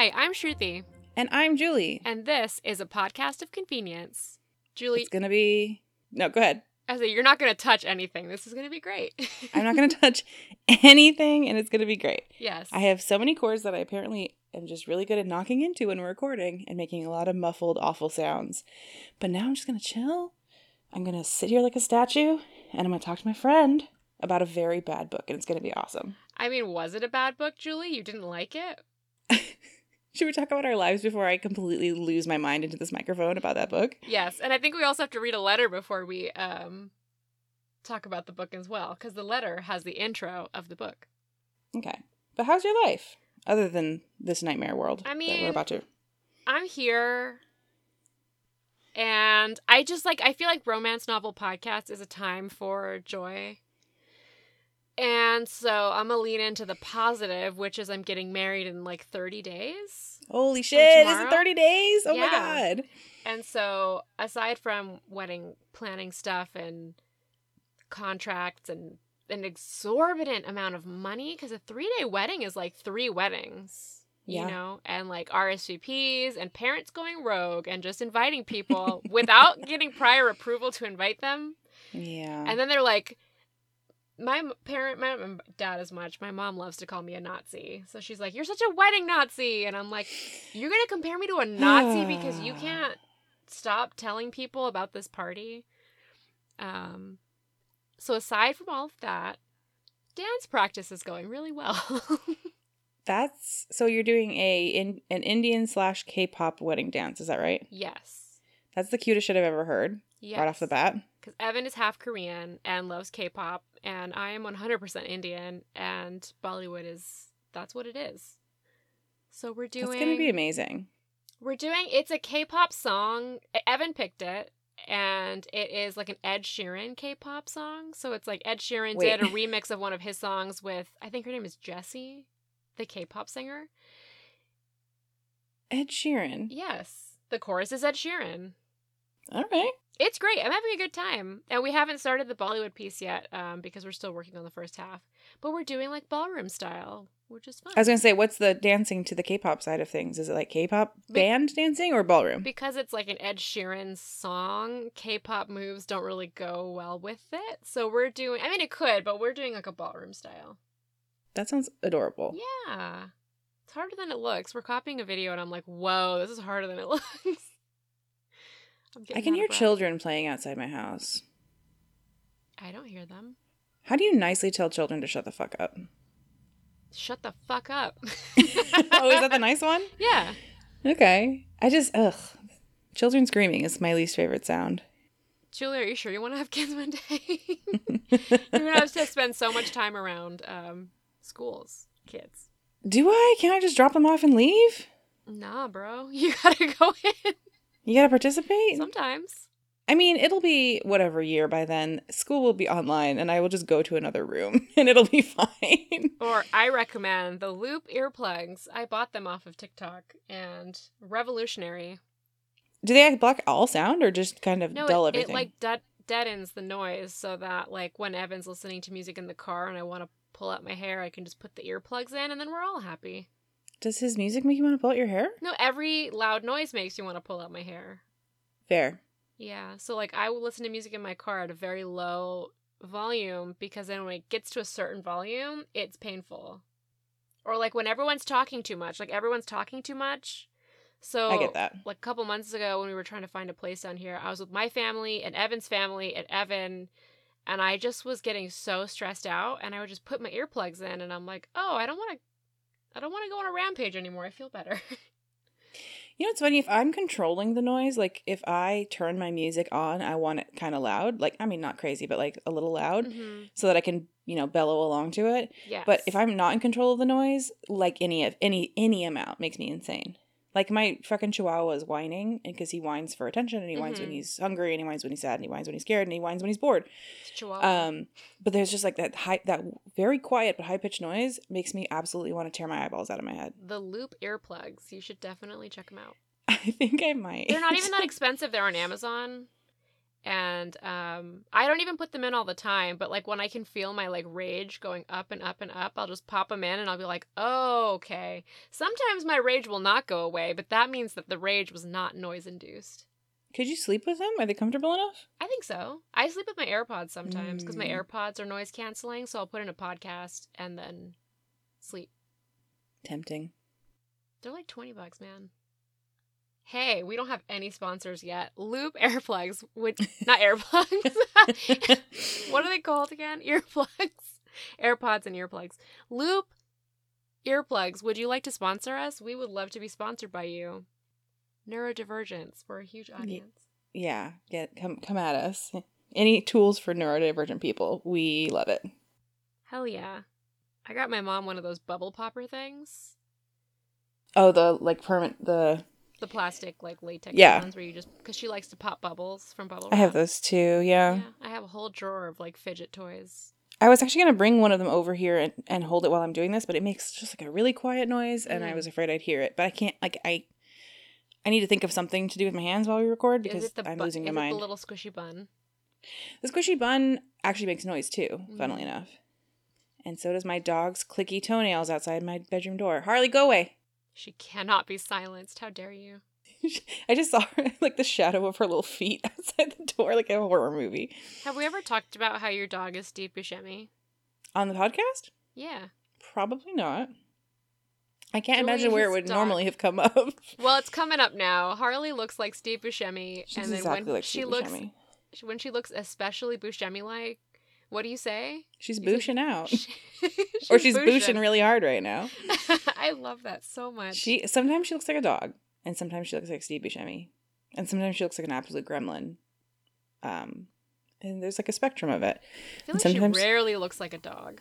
Hi, I'm Shruti, And I'm Julie. and this is a podcast of convenience. Julie, It's going to be. No, go ahead. I say you're not going to touch anything. This is going to be great. I'm not going to touch anything, and it's going to be great. yes. I have so many chords that I apparently am just really good at knocking into when we're recording and making a lot of muffled, awful sounds. But now I'm just going to chill. I'm going to sit here like a statue, and I'm going to talk to my friend about a very bad book, and it's going to be awesome. I mean, was it a bad book, Julie? You didn't like it? Should we talk about our lives before I completely lose my mind into this microphone about that book? Yes. And I think we also have to read a letter before we um talk about the book as well, because the letter has the intro of the book. Okay. But how's your life? Other than this nightmare world I that mean- we're about to. I'm here. And I just like I feel like romance novel podcast is a time for joy. And so I'm gonna lean into the positive, which is I'm getting married in like 30 days. Holy shit! Is it 30 days? Oh my god. And so aside from wedding planning stuff and contracts and an exorbitant amount of money, because a three day wedding is like three weddings. Yeah. You know, and like RSVPs and parents going rogue and just inviting people without getting prior approval to invite them. Yeah. And then they're like, my parent, my dad as much. My mom loves to call me a Nazi. So she's like, You're such a wedding Nazi. And I'm like, You're going to compare me to a Nazi because you can't stop telling people about this party. Um, so aside from all of that, dance practice is going really well. That's so you're doing a in an Indian slash K-pop wedding dance, is that right? yes. That's the cutest shit I've ever heard. Yes. Right off the bat. Because Evan is half Korean and loves K-pop, and I am 100% Indian, and Bollywood is that's what it is. So we're doing. That's gonna be amazing. We're doing. It's a K-pop song. E, Evan picked it, and it is like an Ed Sheeran K-pop song. So it's like Ed Sheeran Wait. did a remix of one of his songs with I think her name is Jessi, the K-pop singer. Ed Sheeran. Yes, the chorus is Ed Sheeran. All right. It's great. I'm having a good time. And we haven't started the Bollywood piece yet um, because we're still working on the first half. But we're doing like ballroom style, which is fun. I was gonna say, what's the dancing to the K-pop side of things? Is it like K-pop Be- band dancing or ballroom? because it's like an Ed Sheeran song, K pop moves don't really go well with it. So we're doing, I mean, it could, but we're doing like a ballroom style. that sounds adorable. Yeah. It's harder than it looks. We're copying a video and I'm like, whoa, this is harder than it looks. I can hear children playing outside my house. I don't hear them. How do you nicely tell children to shut the fuck up? Shut the fuck up. oh, is that the nice one? Yeah. Okay. I just ugh. Children screaming is my least favorite sound. Julie, are you sure you want to have kids one day? You're gonna have to spend so much time around um, schools, kids. Do I? Can I just drop them off and leave? Nah, bro, you gotta go in You gotta participate? sometimes. I mean, it'll be whatever year by then. School will be online and I will just go to another room and it'll be fine. Or I recommend the Loop earplugs. I bought them off of TikTok and revolutionary. Do they block all sound or just kind of No, dull it, it like dead, deadens the noise so that like when Evan's listening to music in the car and I want to pull out my hair, I can just put the earplugs in and then we're all happy. Does his music make you want to pull out your hair? No, every loud noise makes you want to pull out my hair. Fair. Yeah. So like I will listen to music in my car at a very low volume because then when it gets to a certain volume, it's painful. Or like when everyone's talking too much, like everyone's talking too much. So I get that. like a couple months ago when we were trying to find a place down here, I was with my family and Evan's family and Evan and I just was getting so stressed out and I would just put my earplugs in and I'm like, "Oh, I don't want to I don't want to go on a rampage anymore. I feel better." You know, it's funny if I'm controlling the noise, like if I turn my music on, I want it kind of loud. Like, I mean, not crazy, but like a little loud Mhm. so that I can, you know, bellow along to it. Yes. But if I'm not in control of the noise, like any of any any amount makes me insane. Like my fucking chihuahua is whining because he whines for attention and he whines when Mhm. he's hungry and he whines when he's sad and he whines when he's scared and he whines when he's bored. It's Chihuahua. Um, but there's just like that high, that very quiet but high pitched noise makes me absolutely want to tear my eyeballs out of my head. the Loop earplugs. You should definitely check them out. I think I might. They're not even that expensive. They're on Amazon. And um, I don't even put them in all the time, but like when I can feel my like rage going up and up and up, I'll just pop them in and I'll be like, oh, okay. Sometimes my rage will not go away, but that means that the rage was not noise induced. Could you sleep with them? Are they comfortable enough? I think so. I sleep with my AirPods sometimes because my Mm. AirPods are noise canceling, so I'll put in a podcast and then sleep. Tempting. They're like 20 bucks, man. Hey, we don't have any sponsors yet. Loop Airplugs would not earplugs. what are they called again? Earplugs. AirPods and earplugs. Loop Earplugs, would you like to sponsor us? We would love to be sponsored by you. Neurodivergence, we're a huge audience. Yeah, get come come at us. Any tools for neurodivergent people, we love it. Hell yeah. I got my mom one of those bubble popper things. Oh, the like permanent the The plastic like latex Yeah. ones where you just because she likes to pop bubbles from bubble I have those too. Yeah. Yeah, I have a whole drawer of like fidget toys. I was actually gonna bring one of them over here and, and hold it while I'm doing this, but it makes just like a really quiet noise, and I Mm. was afraid I'd hear it. But I can't. Like I, I need to think of something to do with my hands while we record because is it the I'm bu- losing my mind. The little squishy bun. The squishy bun actually makes noise too, funnily Mm. enough. And so does my dog's clicky toenails outside my bedroom door. Harley, go away. She cannot be silenced. How dare you? I just saw her, like the shadow of her little feet outside the door, like a horror movie. Have we ever talked about how your dog is Steve Buscemi? On the podcast? Yeah. Probably not. I can't imagine where it would dog. normally have come up. Well, it's coming up now. Harley looks like Steve Buscemi, She's and then exactly when like she Steve looks, Buscemi. when she looks especially Buscemi like, what do you say? She's You booshing out. She- or she's booshin'. booshing really hard right now. I love that so much. She sometimes she looks like a dog, and sometimes she looks like Steve Buscemi, and sometimes she looks like an absolute gremlin. Um, and there's like a spectrum of it. I like sometimes- she rarely looks like a dog.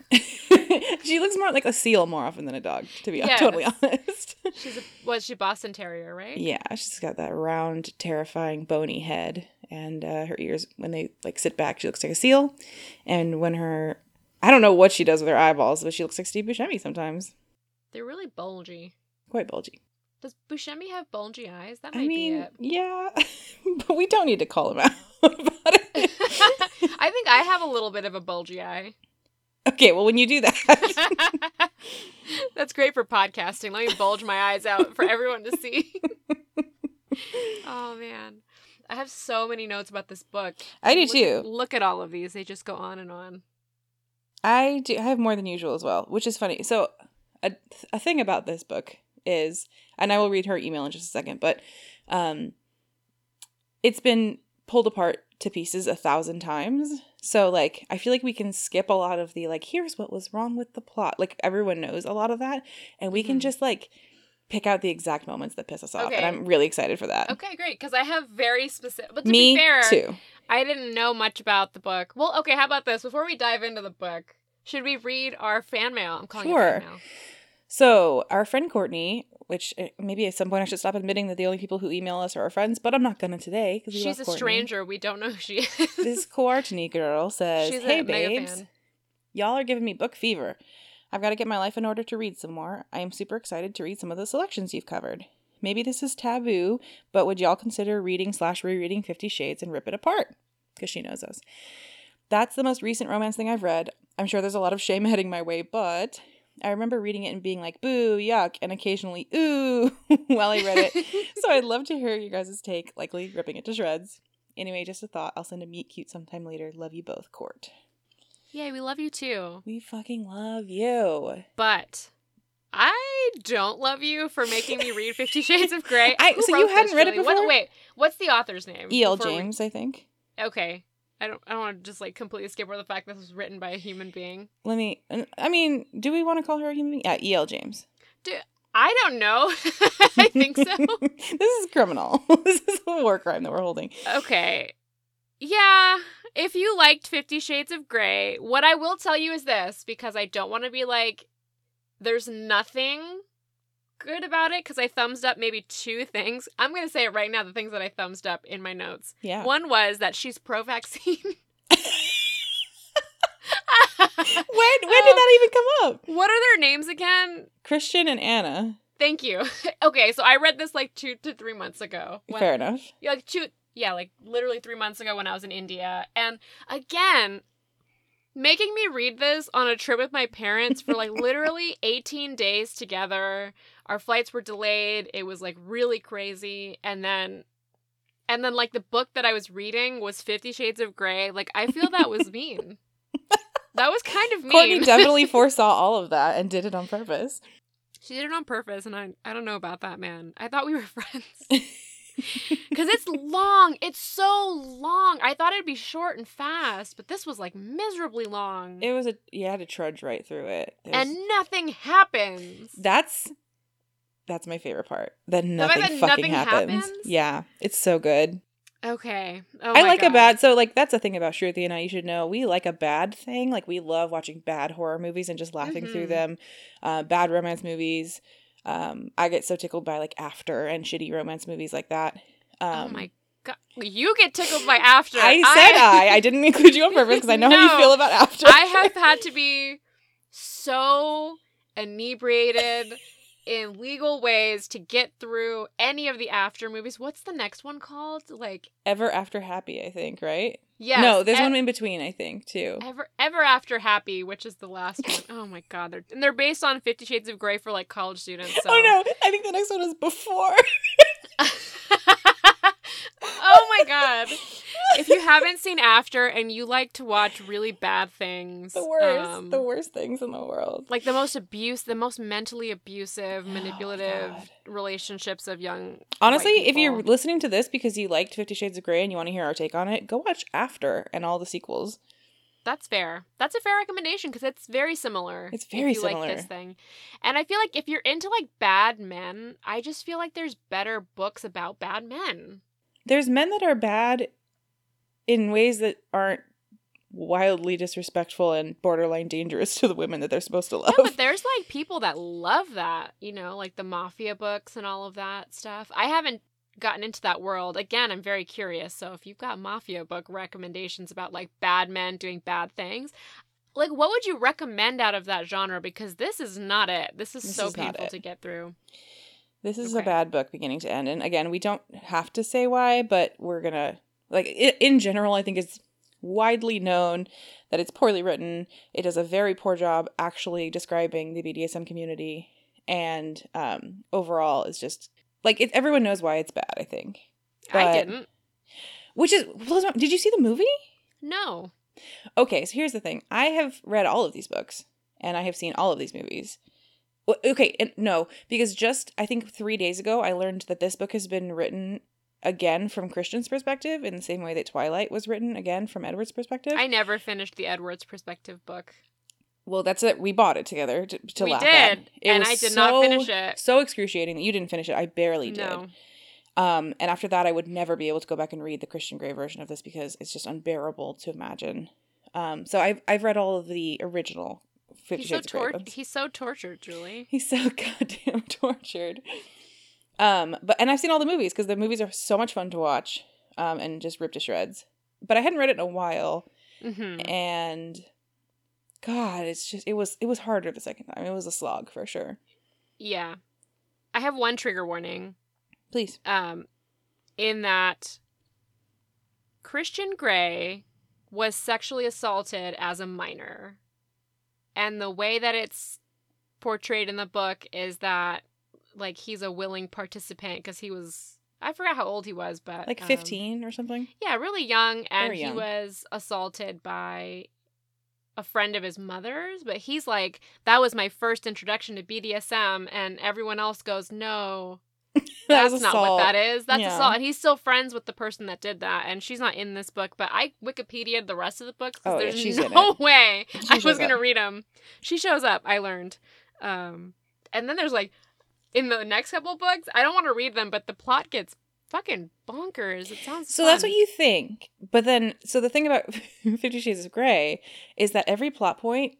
she looks more like a seal more often than a dog, to be totally honest. She's a was she Boston Terrier, right? yeah, she's got that round, terrifying, bony head, and uh, her ears when they like sit back, she looks like a seal, and when her I don't know what she does with her eyeballs, but she looks like Steve Buscemi sometimes, They're really bulgy. quite bulgy. Does Buscemi have bulgy eyes? That might I mean, be it. yeah, but we don't need to call him out about it. I think I have a little bit of a bulgy eye. okay, well, when you do that, That's great for podcasting. Let me bulge my eyes out for everyone to see. oh man. I have so many notes about this book. I do Look- too. Look at all of these. They just go on and on. I do. I have more than usual as well, which is funny. So, a a thing about this book is, and I will read her email in just a second, but um, it's been pulled apart to pieces a thousand times. So, like, I feel like we can skip a lot of the like, here's what was wrong with the plot. Like, everyone knows a lot of that, and we can Mhm. just like pick out the exact moments that piss us off, and I'm really excited for that. Okay, great. Because I have very specific. But to Me be fair, too. I didn't know much about the book. Well, okay. How about this? Before we dive into the book, should we read our fan mail? I'm calling Sure. it fan mail. So, our friend Courtney, which uh, maybe at some point I should stop admitting that the only people who email us are our friends, but I'm not gonna today because She's a stranger. We don't know who she is. This Courtney girl says, She's "Hey babes, y'all are giving me book fever. I've got to get my life in order to read some more. I am super excited to read some of the selections you've covered. Maybe this is taboo, but would y'all consider reading slash rereading Fifty Shades and rip it apart? Because she knows us. That's the most recent romance thing I've read. I'm sure there's a lot of shame heading my way, but I remember reading it and being like, boo, yuck, and occasionally, ooh, while I read it. so I'd love to hear you guys' take, likely ripping it to shreds. Anyway, just a thought. I'll send a meet cute sometime later. Love you both, Court. Yay, we love you too. We fucking love you. But I don't love you for making me read Fifty Shades of Grey. I- so you hadn't this, read it Julie? What- before? wait, what's the author's name? E.L. Before we- James, I think. okay. I don't. I don't want to just like completely skip over the fact this was written by a human being. Let me. I mean, do we want to call her a human being? Yeah, E.L. James. Do, I don't know. I think so. this is criminal. this is a war crime that we're holding. Okay. Yeah, if you liked Fifty Shades of Grey, what I will tell you is this because I don't want to be like, there's nothing good about it because I thumbs up maybe two things. I'm going to say it right now the things that I thumbs up in my notes. Yeah. One was that she's pro vaccine. when when did that even come up? what are their names again? Christian and Anna. Thank you. okay, so I read this like two to three months ago. When- Fair enough. Yeah, like two yeah, like literally three months ago when I was in India. And again, making me read this on a trip with my parents for like literally 18 days together. Our flights were delayed. It was like really crazy. And then and then like the book that I was reading was 50 Shades of Grey. Like I feel that was mean. that was kind of mean. Courtney definitely foresaw all of that and did it on purpose. She did it on purpose and I I don't know about that man. I thought we were friends. Cuz it's long. It's so long. I thought it'd be short and fast, but this was like miserably long. It was a you had to trudge right through it. It was- and nothing happens. that's that's my favorite part. That nothing that fucking nothing happens. happens? Yeah, it's so good. Okay. Oh I like a bad so like that's the thing about Shruti and I you should know we like a bad thing like we love watching bad horror movies and just laughing through Mhm. them uh, bad romance movies um I get so tickled by like after and shitty romance movies like that um oh my god. You get tickled by after. I said I I didn't include you on purpose because I know how you feel about after I have had to be so inebriated in legal ways to get through any of the after movies. What's the next one called? Like ever after happy I think right Yeah. no there's one in between I think too Ever Ever After Happy, which is the last one. Oh my god, they're and they're based on Fifty Shades of Grey for like college students. So. oh no I think the next one is before my god. If you haven't seen After and you like to watch really bad things, the worst um, the worst things in the world like the most abuse, the most mentally abusive, Oh manipulative God. relationships of young. Honestly, if you're listening to this because you liked Fifty Shades of Grey and you want to hear our take on it, go watch After and all the sequels. That's fair. That's a fair recommendation because it's very similar. It's if very you Like similar. this thing, and I feel like if you're into like bad men, I just feel like there's better books about bad men. There's men that are bad in ways that aren't wildly disrespectful and borderline dangerous to the women that they're supposed to love. No, but there's like people that love that, you know, like the mafia books and all of that stuff. I haven't gotten into that world. Again, I'm very curious. So if you've got mafia book recommendations about like bad men doing bad things, like what would you recommend out of that genre? Because this is not it. This is This so is painful to get through. This is Okay. a bad book beginning to end. And again, we don't have to say why, but we're going to, like, in general, I think it's widely known that it's poorly written. It does a very poor job actually describing the BDSM community. And um, overall, is just, like, it, everyone knows why it's bad, I think. I didn't. Which is, did you see the movie? No. Okay, so here's the thing. I have read all of these books and I have seen all of these movies. Okay, and no, because just I think 3 days ago I learned that this book has been written again from Christian's perspective in the same way that Twilight was written again from Edward's perspective. I never finished the Edwards perspective book. well, that's it. We bought it together to, to we laugh did, at. It and I did so- not finish it. So excruciating that you didn't finish it. I barely did. No. Um, and after that, I would never be able to go back and read the Christian Grey version of this because it's just unbearable to imagine. Um, so I've I've read all of the original Fifty He's so Shades tor- he's so tortured, Julie. He's so goddamn tortured. Um, but and I've seen all the movies because the movies are so much fun to watch. Um, and just ripped to shreds. But I hadn't read it in a while, hmm and God, it's just it was it was harder the second time. It was a slog for sure. Yeah. I have one trigger warning. Please. um, in that Christian Grey was sexually assaulted as a minor. And the way that it's portrayed in the book is that, like, he's a willing participant because he was, I forgot how old he was, but. Like um, fifteen or something. yeah, really young. And Very he was assaulted by a friend of his mother's, but he's like, that was my first introduction to BDSM. And everyone else goes, no, that's not what that is. That's Yeah. assault. And he's still friends with the person that did that. And she's not in this book, but I Wikipedia'd the rest of the books because Oh, yeah, there's she's no way She I was going to read them. She shows up, I learned. Um, and then there's like, in the next couple books, I don't want to read them, but the plot gets fucking bonkers. It sounds So that's what you think. But then, so the thing about Fifty Shades of Grey is that every plot point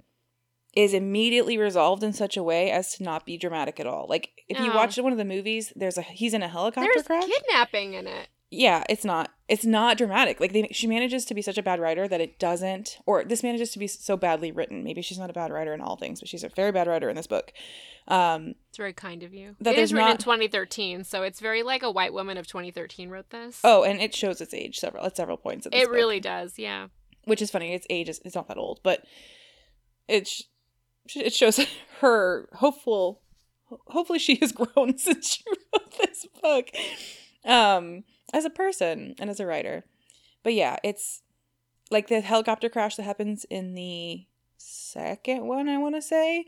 is immediately resolved in such a way as to not be dramatic at all. Like if you Oh. watch one of the movies, there's a he's in a helicopter There's crash. kidnapping in it. yeah, it's not. it's not dramatic. Like they, she manages to be such a bad writer that it doesn't, or this manages to be so badly written. Maybe she's not a bad writer in all things, but she's a very bad writer in this book. Um, It's very kind of you. That it is written in 2013, so it's very like a white woman of 2013 wrote this. oh, and it shows its age several at several points. This it book, really does. Yeah. which is funny. Its age is it's not that old, but it sh- it shows her hopeful. Hopefully, she has grown since she wrote this book, um, as a person and as a writer. But yeah, it's like the helicopter crash that happens in the second one. I want to say,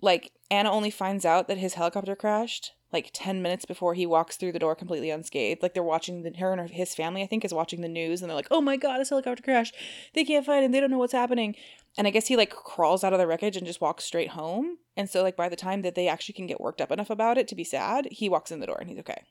like Anna only finds out that his helicopter crashed like 10 minutes before he walks through the door completely unscathed like they're watching the her and his family i think is watching the news and they're like oh my god this helicopter crash they can't find him they don't know what's happening and i guess he like crawls out of the wreckage and just walks straight home and so like by the time that they actually can get worked up enough about it to be sad he walks in the door and he's okay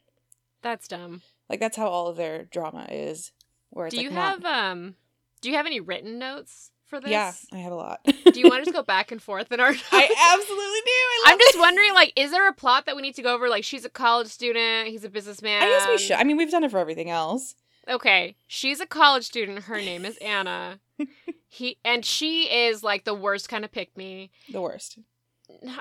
That's dumb. like that's how all of their drama is where it's Do you like not- have um do you have any written notes for this? yeah i have a lot Do you want to just go back and forth in our notes? i absolutely do I love I'm just it. wondering, like, is there a plot that we need to go over? Like, she's a college student, he's a businessman. i guess we should i mean we've done it for everything else Okay, she's a college student. Her name is Anna. he and she is like the worst kind of pick me. the worst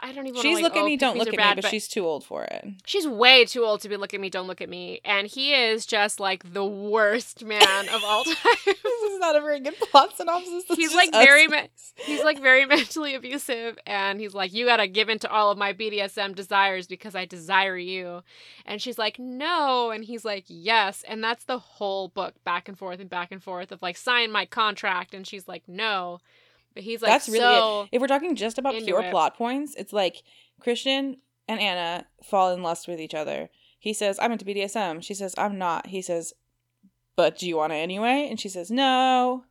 I don't even. wanna, she's like, look at oh, me don't look at me bad, but she's too old for it she's way too old to be look at me, don't look at me, and he is just like the worst man of all time. this is not a very good plot synopsis. This He's like us. very ma- he's like very mentally abusive and he's like you got to give in to all of my BDSM desires because I desire you. And she's like no and he's like yes and that's the whole book back and forth and back and forth of like sign my contract and she's like no. But he's like That's really so it. If we're talking just about pure it. plot points, it's like Christian and Anna fall in lust with each other. He says, "I'm into BDSM." She says, "I'm not." He says, "But do you want it anyway?" And she says, "No."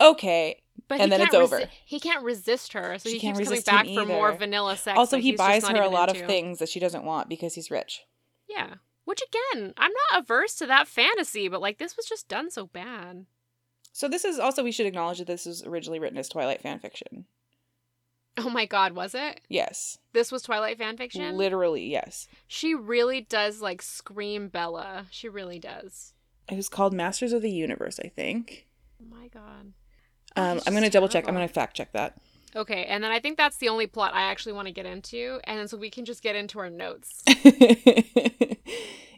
Okay. but and then it's over. resi- he can't resist her so She he can't keeps coming back for more vanilla sex. also, he buys her a lot of things that she doesn't want because he's rich. Yeah. Which again, I'm not averse to that fantasy, but like this was just done so bad. So this is also we should acknowledge that this was originally written as Twilight fan fiction. Oh my god, was it? Yes, This was Twilight fan fiction? literally yes. she really does like scream Bella. She really does. It was called Masters of the Universe, I think. Oh my god. Um, I'm gonna double check. I'm gonna fact check that. Okay, and then I think that's the only plot I actually want to get into, and then so we can just get into our notes.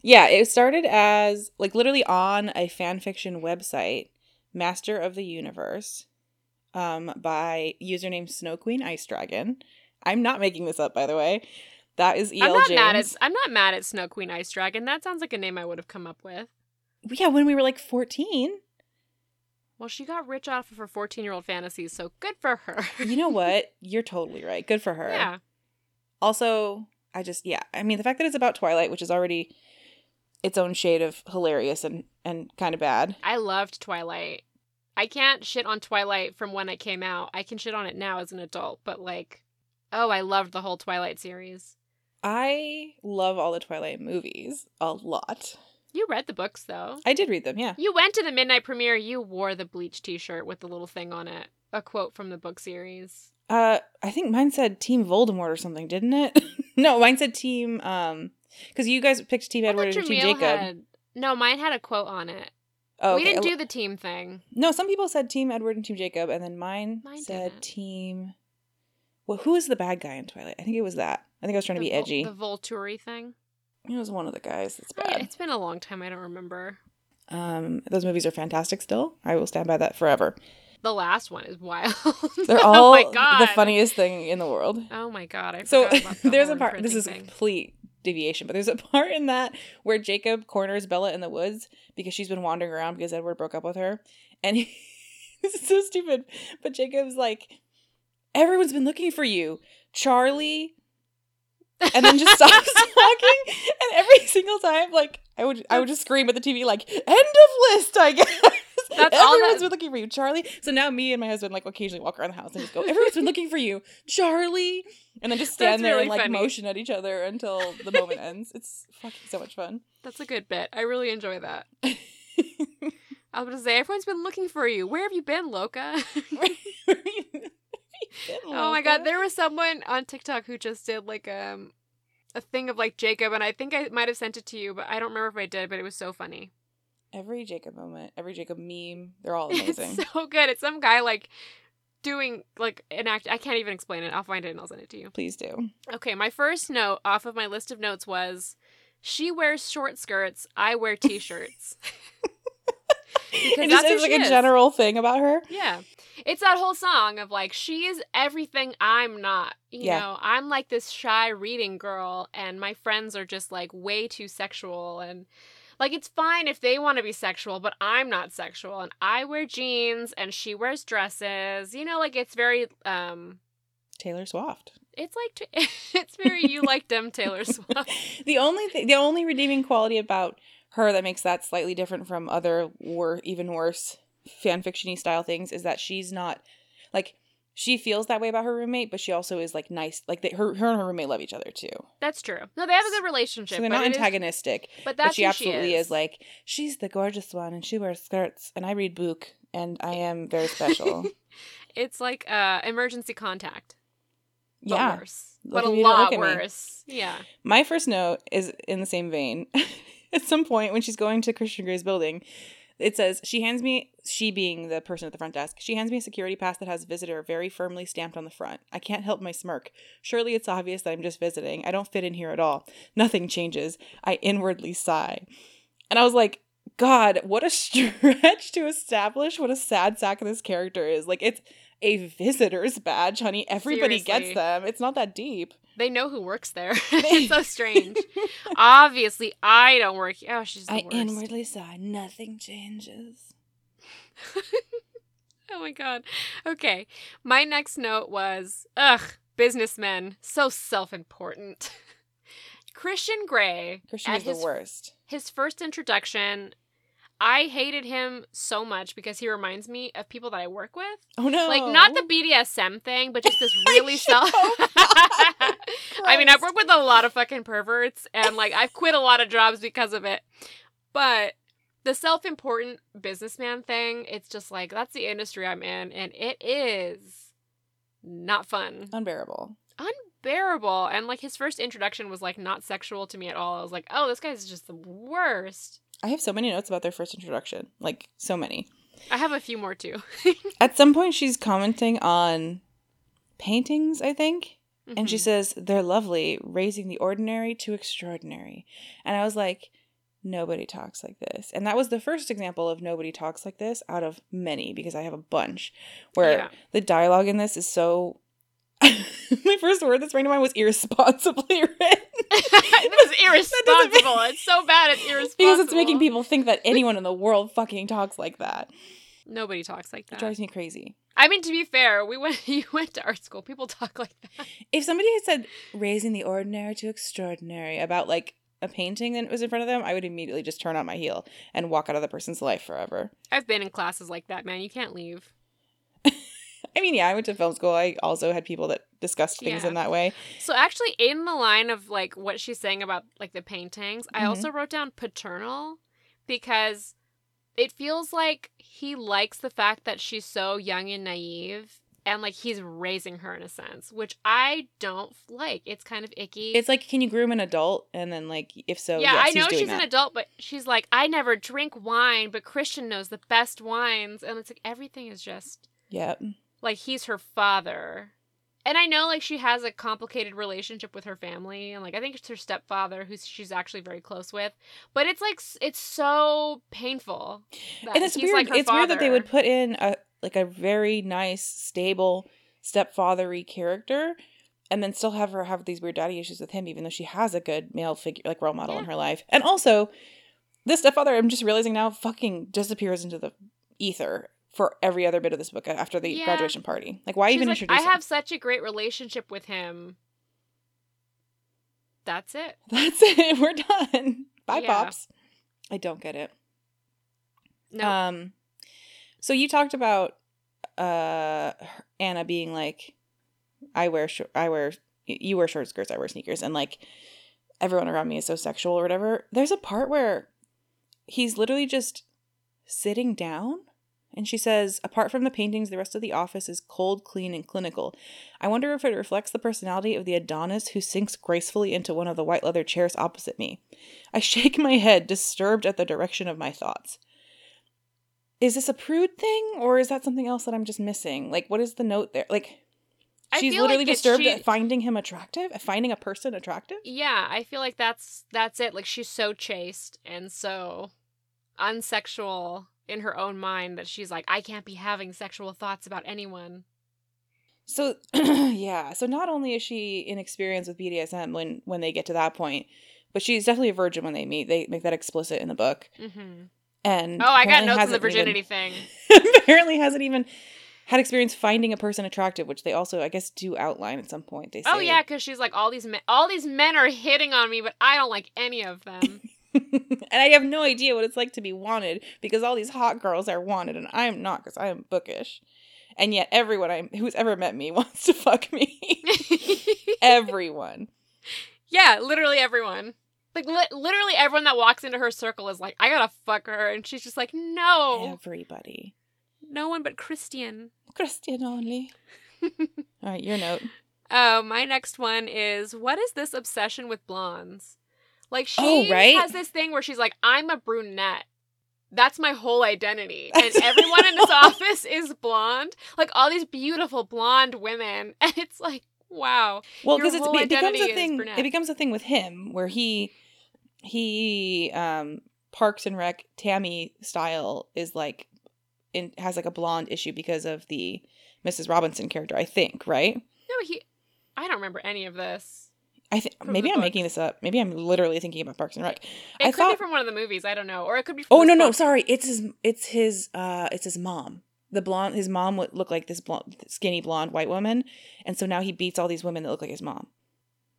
yeah, it started as like literally on a fan fiction website, Master of the Universe, um, by username Snow Queen Ice Dragon. I'm not making this up, by the way. That is E.L. I'm not James. mad at I'm not mad at Snow Queen Ice Dragon. That sounds like a name I would have come up with. yeah, when we were like 14. Well, she got rich off of her 14 year old fantasies, so good for her. You know what? You're totally right. Good for her. yeah. Also, I just yeah, I mean the fact that it's about Twilight, which is already its own shade of hilarious and and kind of bad. I loved Twilight. I can't shit on Twilight from when it came out. I can shit on it now as an adult, but like, oh, I loved the whole Twilight series. I love all the Twilight movies a lot. You read the books though. I did read them, yeah. You went to the midnight premiere. You wore the bleach T-shirt with the little thing on it, a quote from the book series. Uh, I think mine said Team Voldemort or something, didn't it? no, mine said Team um, because you guys picked Team Edward and Team Jacob. had- No, mine had a quote on it. Oh, We okay. didn't do the team thing. No, some people said Team Edward and Team Jacob, and then mine, Mine said didn't. Team. Well, who was the bad guy in Twilight? I think it was that. I think I was trying to The be Vol- edgy. The Volturi thing. It was one of the guys that's I- bad. it's been a long time. I don't remember. Um, those movies are fantastic. Still, I will stand by that forever. The last one is wild. They're oh all my god. the funniest thing in the world. Oh my god. I So there's a part. This is thing. complete deviation, but there's a part in that where Jacob corners Bella in the woods because she's been wandering around because Edward broke up with her, and he, this is so stupid. But Jacob's like, "Everyone's been looking for you, Charlie," and then just stops talking. And every single time, like I would, I would just scream at the TV, like, "End of list," I guess. That's all Everyone's that- been looking for you, Charlie. So now me and my husband like occasionally walk around the house and just go, "Everyone's been looking for you, Charlie," and then just stand That's there really and like funny. motion at each other until the moment ends. It's fucking so much fun. That's a good bit. I really enjoy that. I was gonna say everyone's been looking for you. Where have you been, Loca? oh my god, there was someone on TikTok who just did like um a thing of like Jacob, and I think I might have sent it to you, but I don't remember if I did. But it was so funny. Every Jacob moment, every Jacob meme, they're all amazing. It's so good. It's some guy like doing like an act. I can't even explain it. I'll find it and I'll send it to you. Please do. Okay, my first note off of my list of notes was she wears short skirts, I wear t-shirts. Because It just that's is like a is. general thing about her. Yeah. It's that whole song of like, she is everything I'm not. You Yeah. know, I'm like this shy reading girl, and my friends are just like way too sexual. And like, it's fine if they want to be sexual, but I'm not sexual. And I wear jeans, and she wears dresses. You know, like, it's very, um, Taylor Swift. it's like, it's very you like them, Taylor Swift. The only thing, the only redeeming quality about her that makes that slightly different from other or even worse fan fictiony style things is that she's not like she feels that way about her roommate, but she also is like nice. Like they, her, her and her roommate love each other too. That's true. No, they have a good relationship. So they're not it is- antagonistic, but that's but she absolutely she is. like she's the gorgeous one, and she wears skirts, and I read book, and I am very special. It's like uh, emergency contact. But yeah, worse. Look but a at me, don't lot worse. Yeah. My first note is in the same vein. At some point when she's going to Christian Grey's building, it says she hands me she being the person at the front desk. She hands me a security pass that has visitor very firmly stamped on the front. I can't help my smirk. Surely it's obvious that I'm just visiting. I don't fit in here at all. Nothing changes. I inwardly sigh. And I was like, God, what a stretch to establish what a sad sack this character is. Like it's a visitor's badge, honey. Everybody gets them. It's not that deep. They know who works there. it's so strange. Obviously, I don't work. Oh, she's the I worst. inwardly sigh. Nothing changes. Oh my god. Okay. My next note was ugh, businessmen, so self-important. Christian Grey Christian is the his worst. his first introduction, I hated him so much because he reminds me of people that I work with. Oh no! Like not the BDSM thing, but just this really self. I mean, I've worked with a lot of fucking perverts, and like I've quit a lot of jobs because of it. But the self-important businessman thing, it's just like that's the industry I'm in, and it is not fun, unbearable. unbearable. And like his first introduction was like not sexual to me at all. I was like, oh, this guy's just the worst. I have so many notes about their first introduction. Like so many. I have a few more too. At some point, she's commenting on paintings. I think. And she Mhm. says, they're lovely, raising the ordinary to extraordinary. And I was like, nobody talks like this. And that was the first example of nobody talks like this out of many, because I have a bunch where Yeah. the dialogue in this is so. My first word that sprang to mind was irresponsibly written. it was irresponsible. make- It's so bad. It's irresponsible because it's making people think that anyone in the world fucking talks like that. Nobody talks like that. It drives me crazy. I mean, to be fair, we went. You went to art school. People talk like that. If somebody had said raising the ordinary to extraordinary about like a painting that was in front of them, I would immediately just turn on my heel and walk out of the person's life forever. I've been in classes like that, man. You can't leave. I mean, yeah, I went to film school. I also had people that discussed things Yeah. in that way. So actually, in the line of like what she's saying about like the paintings, I Mhm. also wrote down paternal because it feels like he likes the fact that she's so young and naive. And like he's raising her in a sense, which I don't like. It's kind of icky. It's like, can you groom an adult? And then, like, if so, yeah, yes, I know she's that. an adult, but she's like, I never drink wine, but Christian knows the best wines. And it's like everything is just Yep. Like he's her father. And I know like she has a complicated relationship with her family and like I think it's her stepfather who she's actually very close with. But it's like it's so painful. that and it's weird. like it's weird that they would put in a like a very nice, stable stepfathery character, and then still have her have these weird daddy issues with him, even though she has a good male figure, like role model in her life. And also, this stepfather, I'm just realizing now, fucking disappears into the ether for every other bit of this book after the Yeah. graduation party. Like, why She's even like, introduce? I him? have such a great relationship with him. That's it. That's it. We're done. Bye, Yeah. pops. I don't get it. No. Um, so you talked about uh Anna being like, I wear short, I wear you wear short skirts, I wear sneakers, and like everyone around me is so sexual or whatever. There's a part where he's literally just sitting down And she says, apart from the paintings, the rest of the office is cold, clean, and clinical. I wonder if it reflects the personality of the Adonis who sinks gracefully into one of the white leather chairs opposite me. I shake my head, disturbed at the direction of my thoughts. Is this a prude thing, or is that something else that I'm just missing? Like, what is the note there? Like, she's literally like disturbed she- at finding him attractive, at finding a person attractive. Yeah, I feel like that's that's it. Like she's so chaste and so unsexual in her own mind that she's like, I can't be having sexual thoughts about anyone. So yeah, so not only is she inexperienced with BDSM when when they get to that point, but she's definitely a virgin when they meet. They make that explicit in the book. hmm And Oh, I got notes on the hasn't even- virginity thing. apparently hasn't even had experience finding a person attractive, which they also I guess do outline at some point. They say, Oh yeah, because she's like all these men, all these men are hitting on me, but I don't like any of them. and I have no idea what it's like to be wanted because all these hot girls are wanted and I am not because I am bookish. And yet everyone I who's ever met me wants to fuck me. everyone. yeah, literally everyone. Like li- literally everyone that walks into her circle is like, I gotta fuck her, and she's just like, no, Everybody. no one but Christian. Christian only. All right, your note. Oh, my next one is what is this obsession with blondes? Like she Oh, right. has this thing where she's like, I'm a brunette. That's my whole identity. And everyone in this office is blonde. Like all these beautiful blonde women. And it's like, wow. Well, because it's it becomes a thing. It becomes a thing with him where he he um Parks and Rec Tammy style is like in has like a blonde issue because of the Mrs. Robinson character. I think right. No, he I don't remember any of this. I think maybe I'm making this up. Maybe I'm literally thinking about Parks and Rec. It I could thought. be from one of the movies, I don't know. Or it could be from oh no no sorry it's his it's his uh it's his mom. The blonde his mom would look like this blonde skinny blonde white woman, and so now he beats all these women that look like his mom.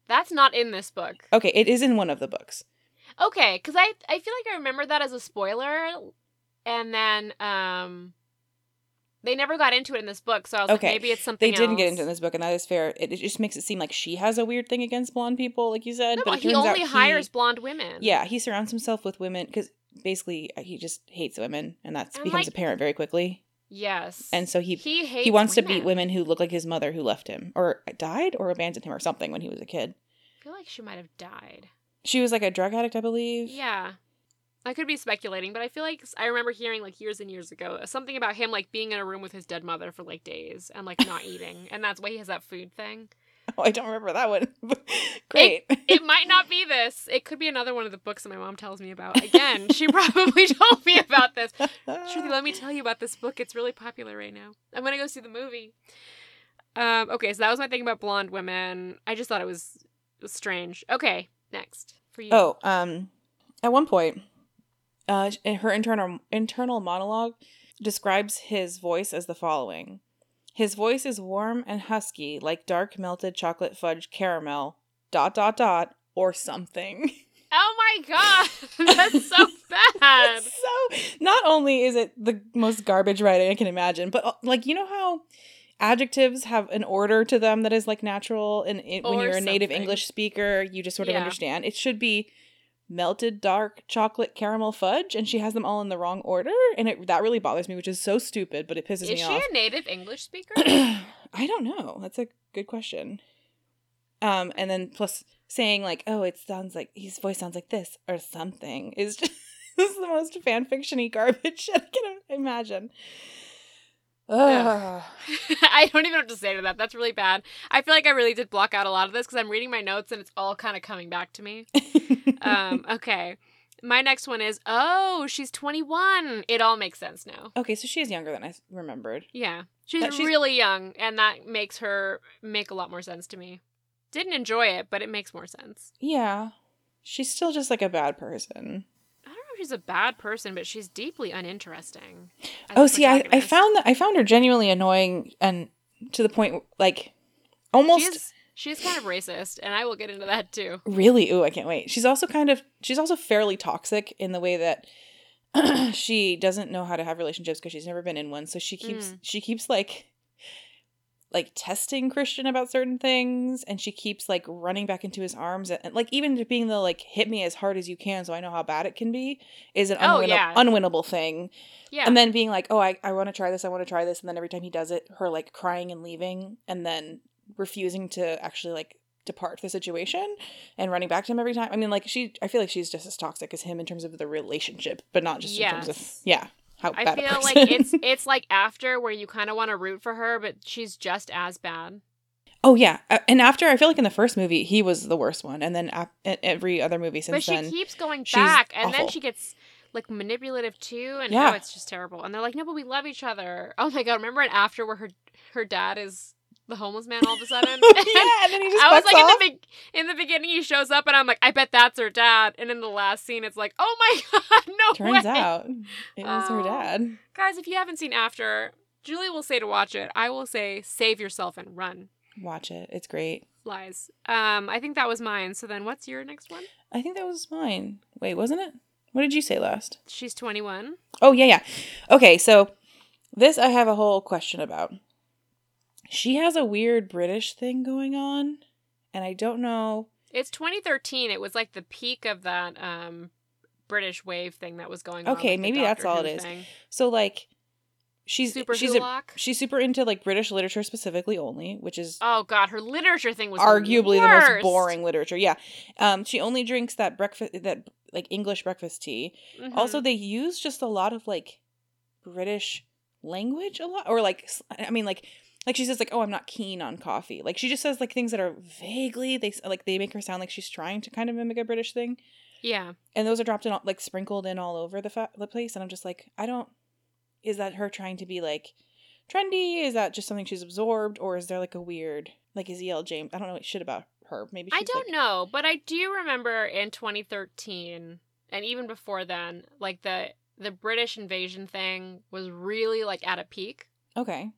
That's not in this book. Okay, it is in one of the books. Okay, because I I feel like I remember that as a spoiler, and then um, they never got into it in this book. So I was Okay, like, maybe it's something. They didn't get into it in this book, and that is fair. It, it just makes it seem like she has a weird thing against blonde people, like you said. No, but he only hires blonde women. Yeah, he surrounds himself with women because basically uh, he just hates women, and that becomes like, apparent very quickly. Yes. And so he he hates. he wants to beat women who look like his mother who left him or died or abandoned him or something when he was a kid. I feel like she might have died. She was like a drug addict, I believe. Yeah. I could be speculating, but I feel like I remember hearing like years and years ago something about him like being in a room with his dead mother for like days and like not eating, and that's why he has that food thing. Oh, I don't remember that one. Great. It might not be this. It could be another one of the books that my mom tells me about. Again, she probably told me about this. Shruti, let me tell you about this book. It's really popular right now. I'm gonna go see the movie. Um, okay, so that was my thing about blonde women. I just thought it was, it was strange. Okay, next for you. Oh, um, at one point, uh, her internal internal monologue describes his voice as the following: His voice is warm and husky, like dark melted chocolate fudge caramel. Dot dot dot or something. Oh my god, that's so bad. so not only is it the most garbage writing I can imagine, but uh, like you know how adjectives have an order to them that is like natural, and it, when you're a native. English speaker, you just sort of Yeah. understand. It should be melted dark chocolate caramel fudge, and she has them all in the wrong order, and it that really bothers me, which is so stupid, but it pisses Is me off. Is she a native English speaker? I don't know. That's a good question. Um, and then plus saying like, "Oh, it sounds like his voice sounds like this" or something is just this is the most fan fictiony garbage I can imagine. Ugh. I don't even know what to say to that. That's really bad. I feel like I really did block out a lot of this because I'm reading my notes and it's all kind of coming back to me. Um, okay. My next one is oh, she's 21. It all makes sense now. okay, so she is younger than I remembered. Yeah. She's, That she's- really young, and that makes her make a lot more sense to me. Didn't enjoy it, but it makes more sense. Yeah, she's still just like a bad person. I don't know if she's a bad person, but she's deeply uninteresting. Oh, see, I, I found that I found her genuinely annoying and to the point like almost She is, she is kind of racist, and I will get into that too. Really? Ooh, I can't wait. She's also kind of she's also fairly toxic in the way that she doesn't know how to have relationships because she's never been in one. So she keeps Mm. she keeps like like testing Christian about certain things and she keeps like running back into his arms and like even being the like hit me as hard as you can so I know how bad it can be is an Oh, yeah. unwinnable thing. Yeah. And then being like, "Oh, I I want to try this. I want to try this." And then every time he does it, her like crying and leaving and then refusing to actually like depart the situation and running back to him every time. I mean, like she I feel like she's just as toxic as him in terms of the relationship, but not just in terms of yeah, how I bad feel like it's it's like after where you kind of want to root for her, but she's just as bad. Oh yeah, Uh, and after I feel like in the first movie he was the worst one, and then every other movie since But she then, keeps going back, and then she gets like manipulative too, and Yeah. oh, it's just terrible. And they're like, "No, but we love each other." Oh my god! Remember an after where her her dad is the homeless man all of a sudden? yeah, and then he just I was like off. in the be- in the beginning he shows up and I'm like I bet that's her dad and in the last scene it's like oh my god no Turns way out it was her Oh. dad. guys if you haven't seen After Julie will say to watch it I will say save yourself and run Watch it; it's great. lies um I think that was mine so then what's your next one I think that was mine. Wait, wasn't it? What did you say last? she's 21 Oh yeah, yeah. Okay, so this I have a whole question about. She has a weird British thing going on, and I don't know. it's 2013 it was like the peak of that um British wave thing that was going on Okay, maybe that's all it is. thing. So like, she's super she's a, she's super into like British literature specifically only, which is oh god her literature thing was arguably the, the, most boring literature. Yeah, um, she only drinks that breakfast that like English breakfast tea. Mhm. Also, they use just a lot of like British language a lot, or like I mean, like like she says like, "Oh, I'm not keen on coffee." Like she just says like things that are vaguely they like they make her sound like she's trying to kind of mimic a British thing, yeah and those are dropped in all, like sprinkled in all over the fa- the place, and I'm just like, I don't. Is that her trying to be like trendy? Is that just something she's absorbed, or is there like a weird like is E.L. James? I don't know shit about her. Maybe I don't like- know, but I do remember in 2013 and even before then, like the the British invasion thing was really like at a peak, Okay,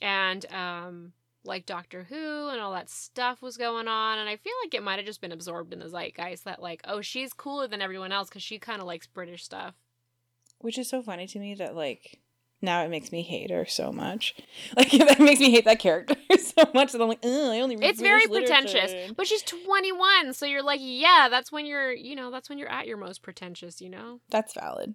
and um, like Doctor Who and all that stuff was going on, and I feel like it might have just been absorbed in the zeitgeist that like, oh, she's cooler than everyone else because she kind of likes British stuff. which is so funny to me that like now it makes me hate her so much. Like that makes me hate that character so much that I'm like, I only read It's very pretentious, literature." but she's 21, so you're like, yeah, that's when you're, you know, that's when you're at your most pretentious, you know. That's valid.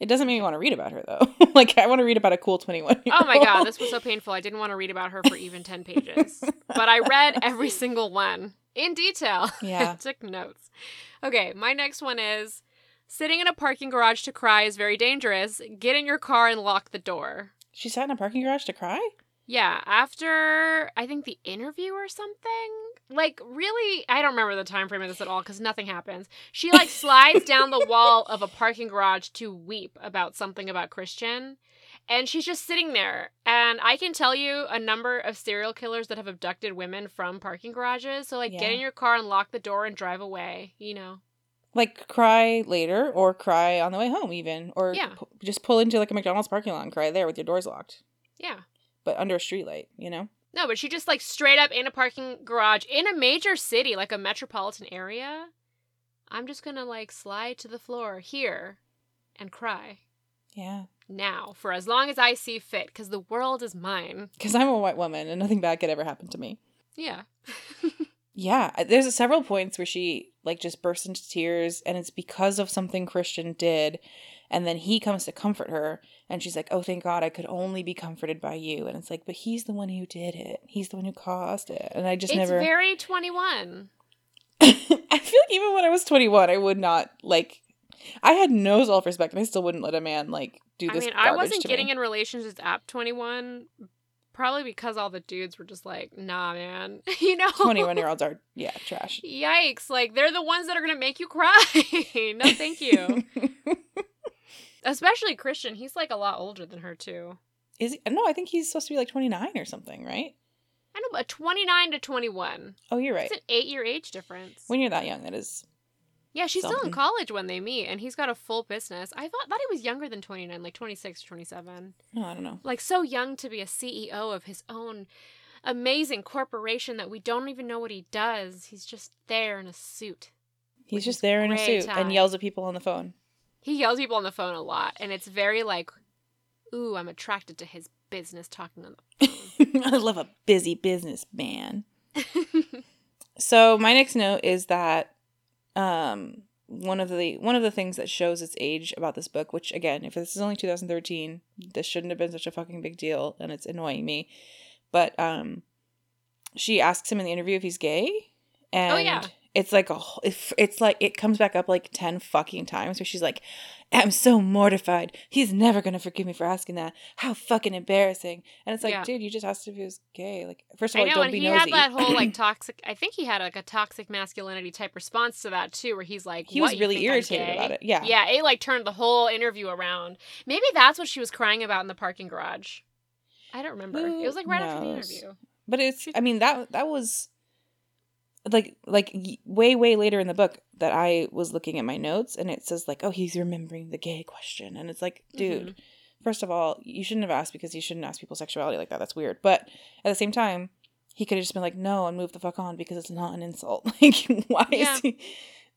It doesn't make me want to read about her though. like I want to read about a cool 21. Oh my god, this was so painful. I didn't want to read about her for even 10 pages. But I read every single one in detail. Yeah. Took notes. Okay, my next one is sitting in a parking garage to cry is very dangerous. Get in your car and lock the door. She sat in a parking garage to cry? Yeah, after I think the interview or something. Like really, I don't remember the time frame of this at all because nothing happens. She like slides down the wall of a parking garage to weep about something about Christian, and she's just sitting there. And I can tell you a number of serial killers that have abducted women from parking garages. So like, get in your car and lock the door and drive away. You know. Like cry later or cry on the way home even or Yeah. pu- just pull into like a McDonald's parking lot and cry there with your doors locked, Yeah. but under a streetlight, you know? No, but she just like straight up in a parking garage in a major city, like a metropolitan area. I'm just gonna like slide to the floor here and cry Yeah. now for as long as I see fit, because the world is mine. Cuz I'm a white woman and nothing bad could ever happen to me. Yeah. Yeah, there's several points where she like just bursts into tears, and it's because of something Christian did, and then he comes to comfort her, and she's like, "Oh, thank God, I could only be comforted by you." And it's like, but he's the one who did it. He's the one who caused it, and I just it's never. very 21. I feel like even when I was 21, I would not like. I had no self respect, and I still wouldn't let a man like do this. I mean, I wasn't getting me. in relationships at 21, probably because all the dudes were just like, nah, man. you know? 21 year olds are yeah trash. Yikes. Like, they're the ones that are gonna make you cry. no, thank you. Especially Christian. He's like a lot older than her, too. Is he? No, I think he's supposed to be like 29 or something, right? I know, but 29 to 21. Oh, you're right. It's an eight year age difference. When you're that young, that is yeah, she's still in college when they meet, and he's got a full business. I thought thought he was younger than 29, like 26 or 27. no, I don't know. Like, so young to be a CEO of his own amazing corporation that we don't even know what he does. He's just there in a suit. He's just there in a suit tie. and yells at people on the phone. He yells people on the phone a lot, and it's very like, ooh, I'm attracted to his business talking on the phone. I love a busy businessman. So my next note is that um one of the one of the things that shows its age about this book, which again, if this is only 2013, this shouldn't have been such a fucking big deal, and it's annoying me. But um, she asks him in the interview if he's gay, and Oh, yeah. It's like a it's, like it comes back up like 10 fucking times where she's like, "I'm so mortified. He's never gonna forgive me for asking that. How fucking embarrassing!" And it's like, Yeah. dude, you just asked if he was gay. Like, first of I all, know, don't and be he nosy. had that whole like toxic. I think he had like a toxic masculinity type response to that too, where he's like, he "What, was really irritated about it. Yeah. Yeah, it like turned the whole interview around. Maybe that's what she was crying about in the parking garage. I don't remember. Who it was like right after the interview. But it's I mean that that was like like way way later in the book that I was looking at my notes and it says like oh he's remembering the gay question and it's like dude Mm-hmm. first of all you shouldn't have asked because you shouldn't ask people sexuality like that that's weird but at the same time he could have just been like no and move the fuck on because it's not an insult like why Yeah. is he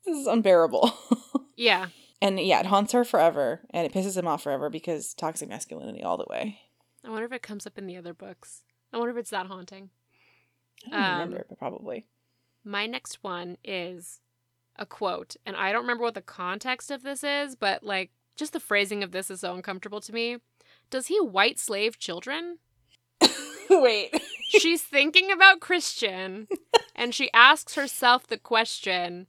this is unbearable Yeah, and yeah it haunts her forever and it pisses him off forever because toxic masculinity all the way I wonder if it comes up in the other books. I wonder if it's that haunting. I don't Um, remember but probably My next one is a quote, and I don't remember what the context of this is, but like just the phrasing of this is so uncomfortable to me. Does he white slave children? wait She's thinking about Christian, and she asks herself the question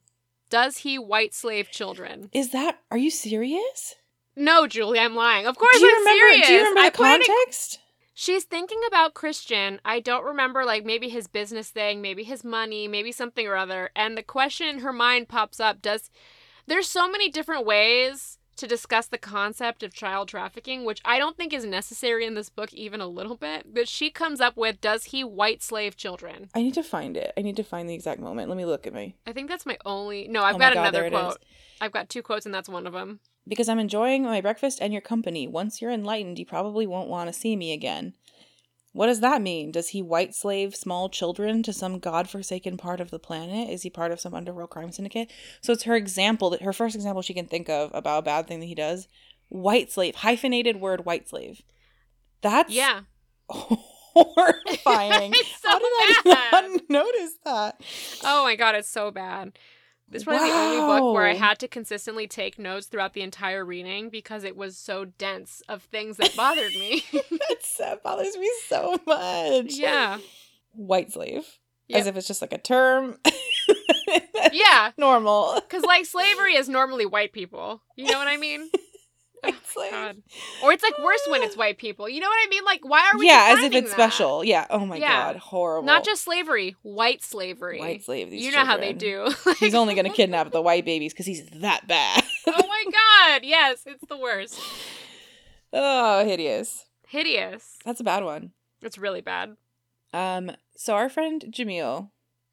Does he white slave children? Is that? Are you serious? No, Julie, I'm lying. Of course, do you I'm remember? serious. Do you remember I the put it in- context? She's thinking about Christian. I don't remember, like, maybe his business thing, maybe his money, maybe something or other. And the question in her mind pops up Does. There's so many different ways to discuss the concept of child trafficking, which I don't think is necessary in this book even a little bit. But she comes up with Does he white slave children? I need to find it. I need to find the exact moment. Let me look at me I think that's my only. No, oh I've Oh got God, another quote. I've got two quotes, and that's one of them. Because I'm enjoying my breakfast and your company. Once you're enlightened, you probably won't want to see me again. What does that mean? Does he white slave small children to some godforsaken part of the planet? Is he part of some underworld crime syndicate? So it's her example that her first example she can think of about a bad thing that he does. White slave, hyphenated word white slave. That's Yeah. horrifying. So How did I bad. not notice that? Oh my god, it's so bad. This is probably the only book where I had to consistently take notes throughout the entire reading because it was so dense of things that bothered me. That bothers me so much. yeah. White slave. Yep. As if it's just like a term. Yeah. Normal. Because, like, slavery is normally white people. You know what I mean? White slave. God. Or it's like worse when it's white people. You know what I mean? Like, why are we yeah, as if it's that? special. Yeah. Oh my Yeah. god. Horrible. Not just slavery, white slavery. white slave. These you know how they children. do. He's only gonna kidnap the white babies because he's that bad. oh my god. Yes, it's the worst. oh, hideous. Hideous. That's a bad one. It's really bad. Um. So our friend Jamil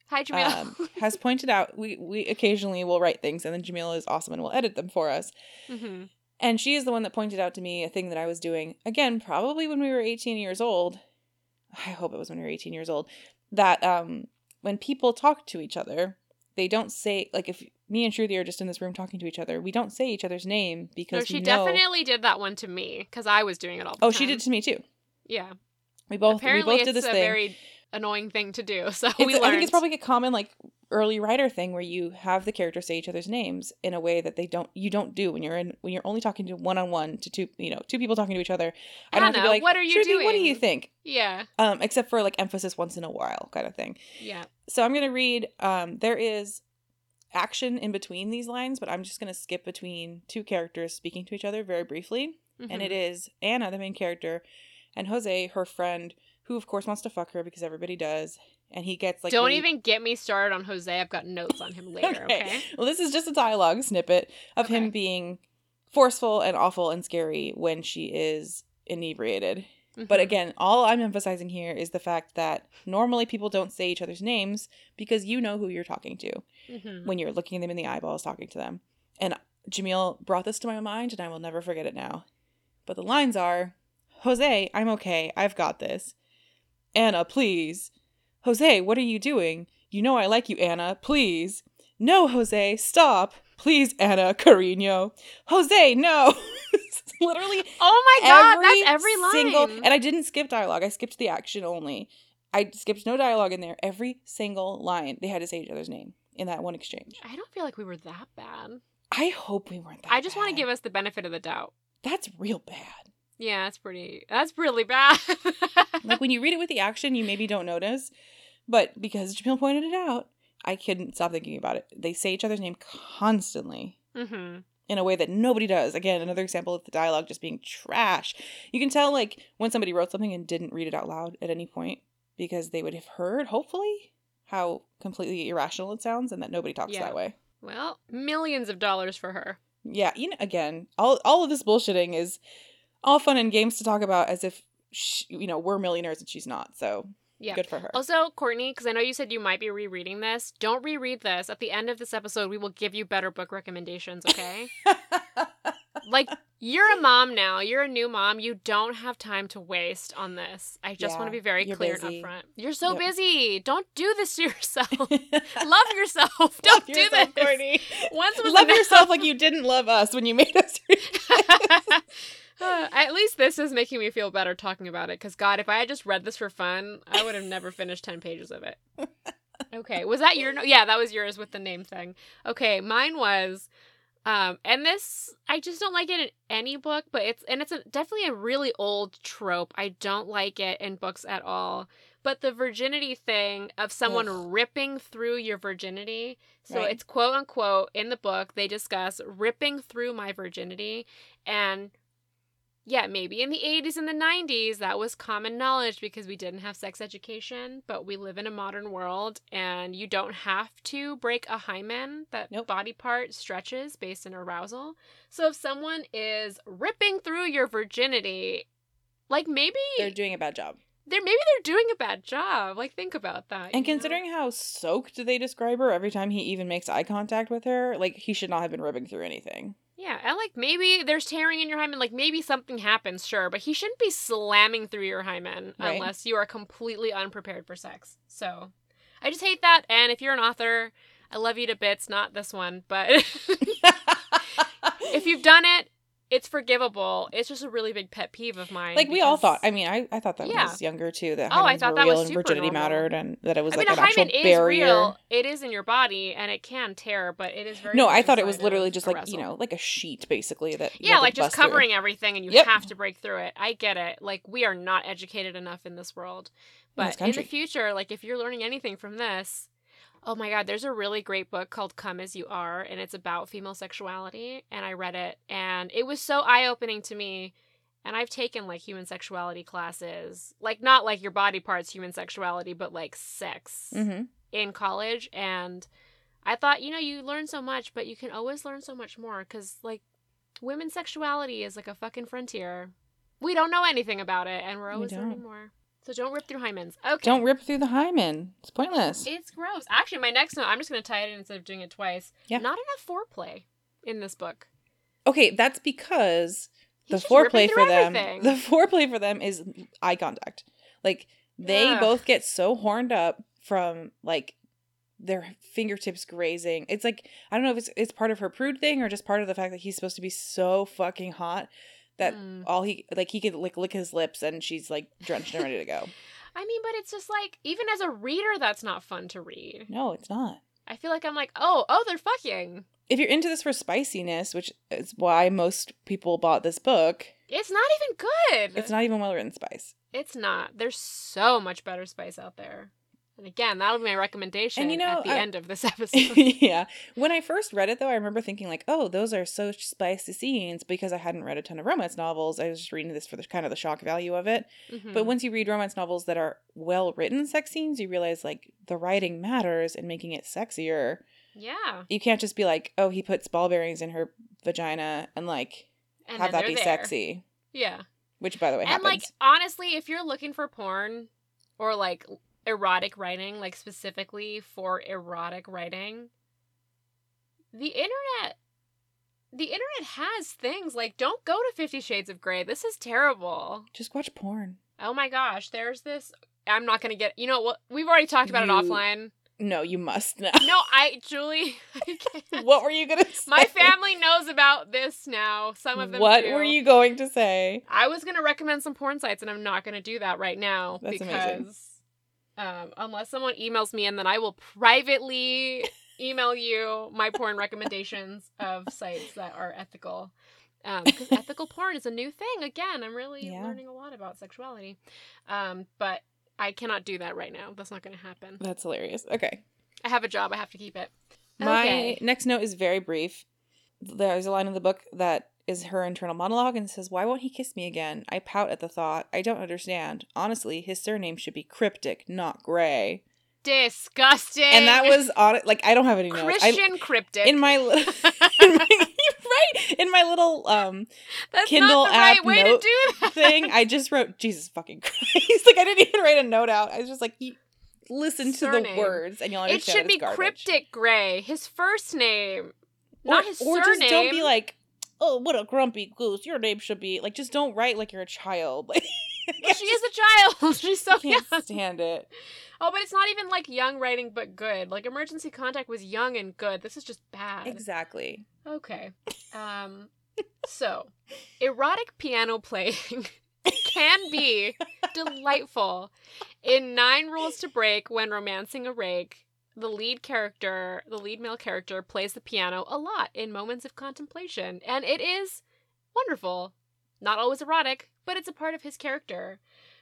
Hi, Jamil. um, has pointed out we we occasionally will write things and then Jamil is awesome and will edit them for us. hmm And she is the one that pointed out to me a thing that I was doing, again, probably when we were 18 years old. I hope it was when we were 18 years old. That um, when people talk to each other, they don't say, like, if me and Shruti are just in this room talking to each other, we don't say each other's name because No, she know. definitely did that one to me because I was doing it all the Oh, time. she did to me too. Yeah. We both Apparently, we both did it's this a thing. very annoying thing to do. So It's- we learned. I think it's probably a common like early writer thing where you have the characters say each other's names in a way that they don't you don't do when you're in when you're only talking to one on one to two you know two people talking to each other. I don't have to be like, what are you "Shruti, What do you think? yeah. Um, except for like emphasis once in a while kind of thing. Yeah. So I'm gonna read. Um, there is action in between these lines, but I'm just gonna skip between two characters speaking to each other very briefly and Mhm. it is Ana, the main character, and Jose, her friend, who of course wants to fuck her because everybody does, and he gets like Don't really- even get me started on Jose. I've got notes on him later. okay. Well, this is just a dialogue snippet of him being forceful and awful and scary when she is inebriated. But Mhm. again, all I'm emphasizing here is the fact that normally people don't say each other's names because you know who you're talking to Mhm. when you're looking them in the eyeballs talking to them. And Jamil brought this to my mind and I will never forget it now. But the lines are Jose, I'm okay. I've got this. Ana, please. Jose, what are you doing? You know I like you, Ana. Please. No, Jose, stop. Please, Ana, Carino. Jose, no. Literally Oh my god, that's every line. single and I didn't skip dialogue. I skipped the action only. I skipped no dialogue in there. Every single line they had to say each other's name in that one exchange. I don't feel like we were that bad. I hope we weren't that I just want to give us the benefit of the doubt. That's real bad. Yeah, that's pretty. That's really bad. Like when you read it with the action, you maybe don't notice, but because Jamil pointed it out, I couldn't stop thinking about it. They say each other's name constantly hmm in a way that nobody does. Again, another example of the dialogue just being trash. You can tell like when somebody wrote something and didn't read it out loud at any point because they would have heard, hopefully, how completely irrational it sounds and that nobody talks Yeah. that way. Well, millions of dollars for her. Yeah, you know, again, all all of this bullshitting is all fun and games to talk about as if sh you know we're millionaires and she's not. So Yeah. good for her. Also, Courtney, because I know you said you might be rereading this, don't reread this. At the end of this episode, we will give you better book recommendations, okay? like, you're a mom now. You're a new mom. You don't have time to waste on this. I just want to be very clear busy. and upfront. You're so Yep. busy. Don't do this to yourself. love yourself. Don't Love do yourself, this. Courtney. Once was Love enough. yourself like you didn't love us when you made us. Uh, at least this is making me feel better talking about it because god if i had just read this for fun i would have never finished 10 pages of it okay was that your no- yeah that was yours with the name thing okay mine was um and this i just don't like it in any book but it's and it's a, definitely a really old trope i don't like it in books at all but the virginity thing of someone Ugh. ripping through your virginity so Right. it's quote unquote in the book they discuss ripping through my virginity and yeah, maybe in the 80s and the 90s that was common knowledge because we didn't have sex education, but we live in a modern world and you don't have to break a hymen. That Nope. body part stretches based on arousal. So if someone is ripping through your virginity, like maybe They're doing a bad job. they're maybe they're doing a bad job. Like think about that. And know? considering how soaked they describe her every time he even makes eye contact with her, like he should not have been ripping through anything. Yeah, and like maybe there's tearing in your hymen, like maybe something happens, sure, but he shouldn't be slamming through your hymen Right. unless you are completely unprepared for sex. So I just hate that. And if you're an author, I love you to bits, not this one, but if you've done it, it's forgivable. It's just a really big pet peeve of mine. like we all thought. I mean, I, I thought that when I Yeah. was younger too. That Oh, I thought that real was and super virginity normal. mattered, and that it was I like mean, an a actual barrier. real. It is in your body, and it can tear, but it is very. No, I thought it was literally just like you know, like a sheet basically that. Yeah, like just bust through. covering everything and you Yep. have to break through it. I get it. Like we are not educated enough in this world. In But in, the country. future, like if you're learning anything from this, oh my god, there's a really great book called Come As You Are and it's about female sexuality and I read it and it was so eye-opening to me. And I've taken like human sexuality classes, like not like your body parts human sexuality, but like sex Mm-hmm. in college and I thought, you know, you learn so much, but you can always learn so much more cuz like women's sexuality is like a fucking frontier. We don't know anything about it and we're We always learning more. So don't rip through hymens. Okay. Don't rip through the hymen. It's pointless. It's gross. Actually, my next note, I'm just going to tie it in instead of doing it twice. Yeah. Not enough foreplay in this book. Okay, that's because the He's ripping foreplay for them everything. the foreplay for them is eye contact like they Ugh. both get so horned up from like their fingertips grazing it's like i don't know if it's it's part of her prude thing or just part of the fact that he's supposed to be so fucking hot that Mm. all he like he could like lick his lips and she's like drenched and ready to go I mean, but it's just like, even as a reader, that's not fun to read. no it's not I feel like I'm like, oh, oh, they're fucking. if you're into this for spiciness which is why most people bought this book It's not even good. it's not even well written spice It's not. There's so much better spice out there. And again, that'll be my recommendation And you know, at the I- end of this episode. yeah. When I first read it, though, I remember thinking like, "Oh, those are so spicy scenes," because I hadn't read a ton of romance novels. I was just reading this for the kind of the shock value of it. Mhm. But once you read romance novels that are well written sex scenes, you realize like the writing matters in making it sexier. yeah. You can't just be like, "Oh, he puts ball bearings in her vagina," and like And have that be there. sexy. Yeah. Which, by the way, and happens. like honestly, if you're looking for porn or like erotic writing, like specifically for erotic writing, the internet the internet has things like don't go to 50 shades of gray. This is terrible. just watch porn. Oh my gosh, there's this I'm not going to get You know what? We've already talked about it offline. No, you must know. No, I Julie, I can't. what were you gonna say? My family knows about this now. Some of them. What do. were you going to say? I was gonna recommend some porn sites, and I'm not gonna do that right now That's because amazing. Um, unless someone emails me, and then I will privately email you my porn recommendations of sites that are ethical. Because ethical porn is a new thing. Again, I'm really Yeah. learning a lot about sexuality, um, but I cannot do that right now. That's not going to happen. That's hilarious. Okay. I have a job. I have to keep it. My Okay. next note is very brief. There's a line in the book that is her internal monologue and says, Why won't he kiss me again? I pout at the thought. I don't understand. Honestly, his surname should be cryptic, not gray. Disgusting. And that was on like I don't have any notes. I, Christian cryptic. in my in my right in my little um That's Kindle not the right app way note to do that. thing, I just wrote Jesus fucking Christ. Like I didn't even write a note out. I was just like, "You- listen to the words, and you'll understand. It should be garbage. cryptic gray. His first name, or, not his or surname. just don't be like, oh, what a grumpy goose. Your name should be like. Just don't write like you're a child. Like, Well, she is a child. She's so I can't stand it. Oh, but it's not even like young writing, but good. Like emergency contact was young and good. This is just bad. Exactly. Okay. Um. So, erotic piano playing can be delightful. In Nine Rules to Break, when romancing a rake, the lead character, the lead male character, plays the piano a lot in moments of contemplation, and it is wonderful. Not always erotic, but it's a part of his character.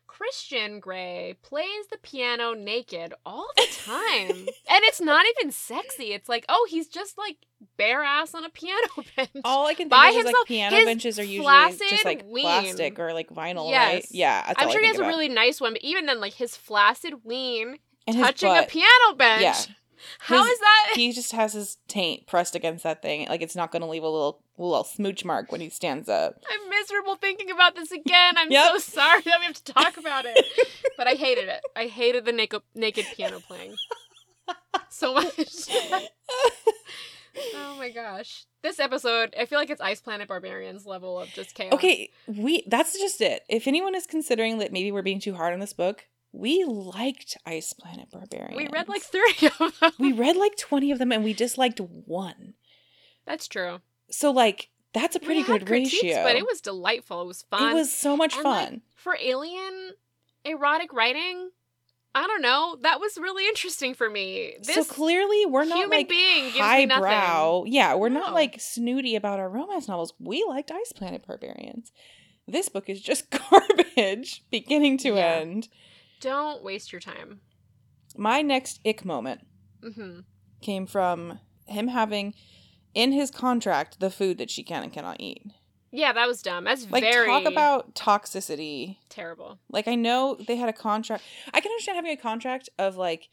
Christian Grey plays the piano naked all the time. and it's not even sexy. It's like, oh, he's just like bare ass on a piano bench. All I can think By of is like piano benches are usually just like ween. plastic or like vinyl, right? Yes. Yeah, that's I'm sure he has a really nice one, but even then, like his flaccid ween and touching a piano bench. Yeah. How His- is that? he just has his taint pressed against that thing. Like it's not going to leave a little little smooch mark when he stands up. I'm miserable thinking about this again. I'm Yep. so sorry that we have to talk about it. but I hated it. I hated the naked naked piano playing so much. oh my gosh. This episode, I feel like it's Ice Planet Barbarians level of just chaos. Okay, we that's just it. If anyone is considering that maybe we're being too hard on this book, we liked Ice Planet Barbarian. We read like 30 of them. we read like 20 of them and we disliked one. That's true. So like that's a pretty good critiques, ratio. But it was delightful. It was fun. It was so much And, like, fun. for alien erotic writing, I don't know. That was really interesting for me. This so clearly we're not human like being gives me highbrow. Yeah, we're No. not like snooty about our romance novels. We liked Ice Planet Barbarians. This book is just garbage, beginning to Yeah. end. Don't waste your time. My next ick moment hmm came from him having in his contract the food that she can and cannot eat. Yeah, that was dumb. That's Like very talk about toxicity. terrible. Like I know they had a contract. I can understand having a contract of like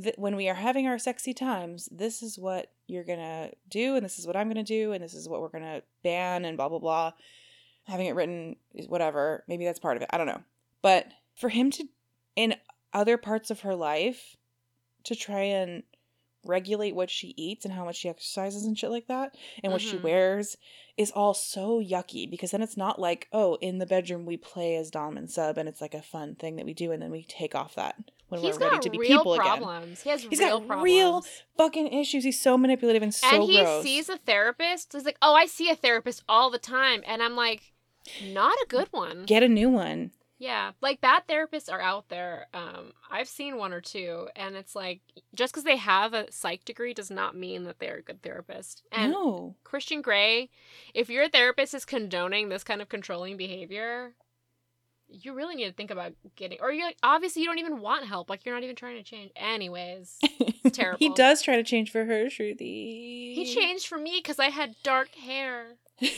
th- when we are having our sexy times, this is what you're gonna do, and this is what I'm gonna do, and this is what we're gonna ban, and blah blah blah. Having it written is whatever. Maybe that's part of it. I don't know. But for him to, in other parts of her life, to try and regulate what she eats and how much she exercises and shit like that, and what she Mhm. wears, is all so yucky. Because then it's not like, oh, in the bedroom we play as dom and sub, and it's like a fun thing that we do, and then we take off that when He's we're ready to be people again He has problems. He has He's real got problems. real fucking issues. He's so manipulative and so and he gross. sees a therapist. He's like, "Oh, I see a therapist all the time," and I'm like, "Not a good one." Get a new one. Yeah, like bad therapists are out there. Um, I've seen one or two, and it's like just because they have a psych degree does not mean that they're a good therapist. And no. Christian Grey, if your therapist is condoning this kind of controlling behavior, you really need to think about getting. Or you obviously you don't even want help. Like you're not even trying to change. Anyways, terrible. he does try to change for her, Shruti. he changed for me because I had dark hair. And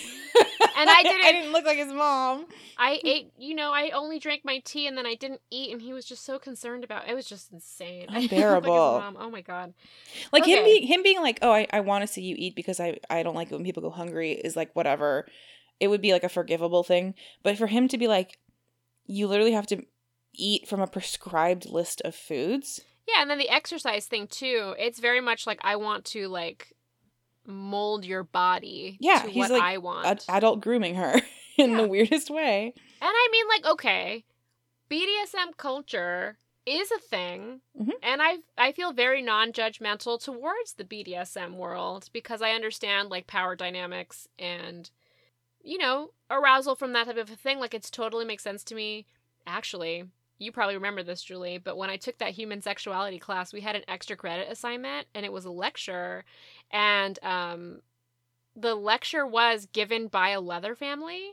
I didn't- I didn't look like his mom. I ate, you know, I only drank my tea and then I didn't eat, and he was just so concerned about. It was just insane. Like Unbearable. mom. Oh my god. Like him Okay. being him being like, oh, I, I want to see you eat because I I don't like it when people go hungry is like whatever. It would be like a forgivable thing, but for him to be like, you literally have to eat from a prescribed list of foods. Yeah, and then the exercise thing too. It's very much like I want to like mold your body Yeah, to he's what like I want. Ad- adult grooming her in Yeah. the weirdest way. and I mean like okay, BDSM culture is a thing, Mhm. and I I feel very non-judgmental towards the BDSM world because I understand like power dynamics and you know arousal from that type of a thing. Like it's totally makes sense to me. Actually, you probably remember this, Julie, but when I took that human sexuality class, we had an extra credit assignment, and it was a lecture, and um, the lecture was given by a leather family.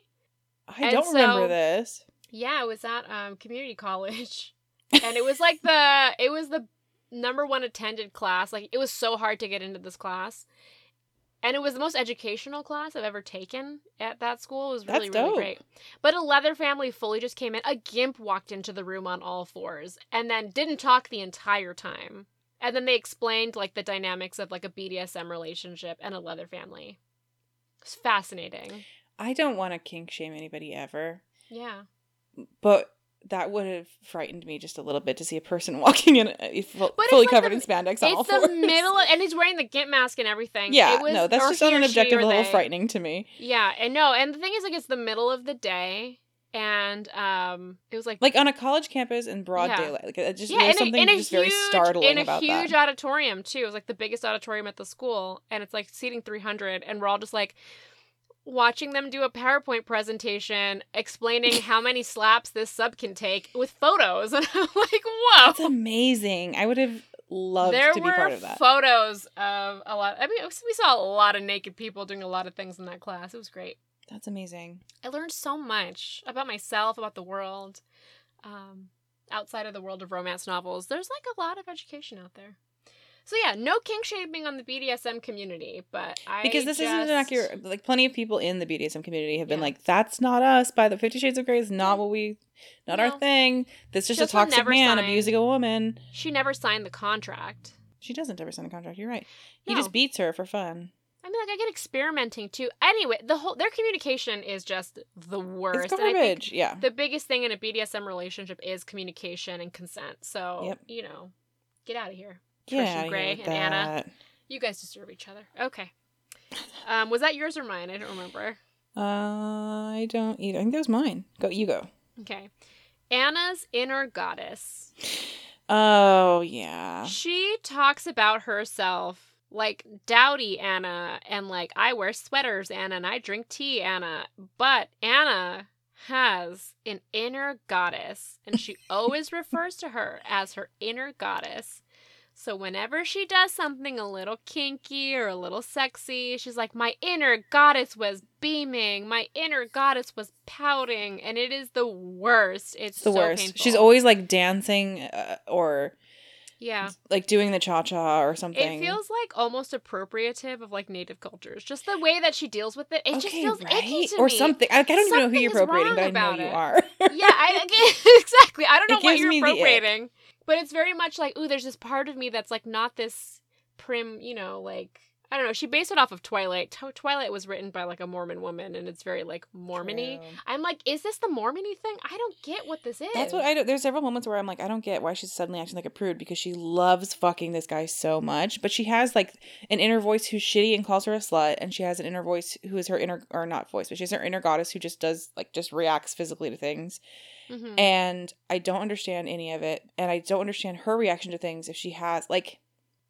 I And don't remember this. Yeah, it was at um, community college, and it was like the it was the number one attended class. Like it was so hard to get into this class, and it was the most educational class I've ever taken at that school. It was really really great. But a leather family fully just came in. A gimp walked into the room on all fours, and then didn't talk the entire time. And then they explained like the dynamics of like a BDSM relationship and a leather family. It's fascinating. I don't want to kink shame anybody ever, Yeah. but that would have frightened me just a little bit to see a person walking in full, fully like covered the- in spandex on all It's the fours. middle, and he's wearing the gimp mask and everything. Yeah, it was, no, that's just on an objective level frightening to me. Yeah, and no, and the thing is, like, it's the middle of the day, and um, it was like, Like on a college campus in broad Yeah. daylight. Like it just yeah, there was in a, something in a just huge, very startling in a about huge that. auditorium too. It was like the biggest auditorium at the school, and it's like seating three hundred, and we're all just like watching them do a PowerPoint presentation explaining how many slaps this sub can take with photos, and I'm like, whoa. That's amazing. I would have loved there to be part of that. photos of a lot. I mean, we saw a lot of naked people doing a lot of things in that class. It was great. That's amazing. I learned so much about myself, about the world, um, outside of the world of romance novels. There's like a lot of education out there. So yeah, no kink shaming on the BDSM community, but I Because this isn't just- accurate. Like plenty of people in the BDSM community have been Yeah. like, "That's not us." By the Fifty Shades of Grey is not what we, not our thing. That's just, Just a toxic man sign. abusing a woman. She never signed the contract. She doesn't ever sign the contract. You're right. He No. just beats her for fun. I mean, like I get experimenting too. Anyway, the whole their communication is just the worst. It's and I think garbage. yeah. the biggest thing in a BDSM relationship is communication and consent. So Yep. you know, get out of here. Get Christian outta Grey here with and Ana. that. You guys deserve each other. Okay. Um, was that yours or mine? I don't remember. I don't either. I think that was mine. Go. You go. Okay. Ana's inner goddess. Oh yeah. She talks about herself like dowdy Ana and like I wear sweaters Ana and I drink tea Ana. But Ana has an inner goddess and she always refers to her as her inner goddess. So whenever she does something a little kinky or a little sexy, she's like, My inner goddess was beaming. My inner goddess was pouting. And it is the worst. It's, the so worst. painful. She's always like dancing uh, or Yeah. like doing the cha cha or something. It feels like almost appropriative of like native cultures. Just the way that she deals with it. It just feels icky to or me. something. I, I don't even know who you're appropriating, but I know about you are. yeah, I, exactly. I don't know It what you're appropriating, but it's very much like, ooh, there's this part of me that's like not this prim, you know, like I don't know. She based it off of Twilight. Tw- Twilight was written by like a Mormon woman, and it's very like Mormony. True. I'm like, is this the Mormony thing? I don't get what this is. That's what I do. There's several moments where I'm like, I don't get why she's suddenly acting like a prude because she loves fucking this guy so much. But she has like an inner voice who's shitty and calls her a slut, and she has an inner voice who is her inner or not voice, but she's her inner goddess who just does like just reacts physically to things. Mhm. And I don't understand any of it, and I don't understand her reaction to things if she has like,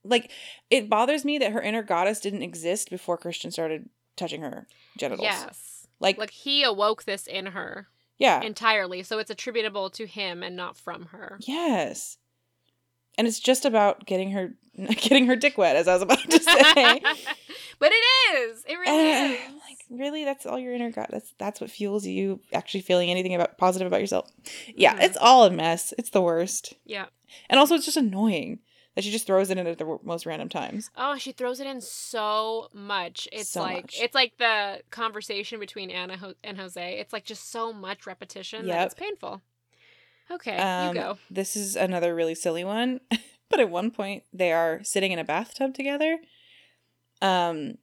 like it bothers me that her inner goddess didn't exist before Christian started touching her genitals. Yes. Like, Like he awoke this in her. yeah, entirely, so it's attributable to him and not from her. Yes. And it's just about getting her getting her dick wet, as I was about to say. but it is. It really And is. Like, really? That's all your inner god. That's that's what fuels you actually feeling anything about positive about yourself. Yeah, Mhm. it's all a mess. It's the worst. Yeah. And also it's just annoying that she just throws it in at the most random times. Oh, she throws it in so much. It's So like much. it's like the conversation between Ana Ho- and Jose. It's like just so much repetition that it's painful. Okay, Um, you go. This is another really silly one. but at one point they are sitting in a bathtub together. Um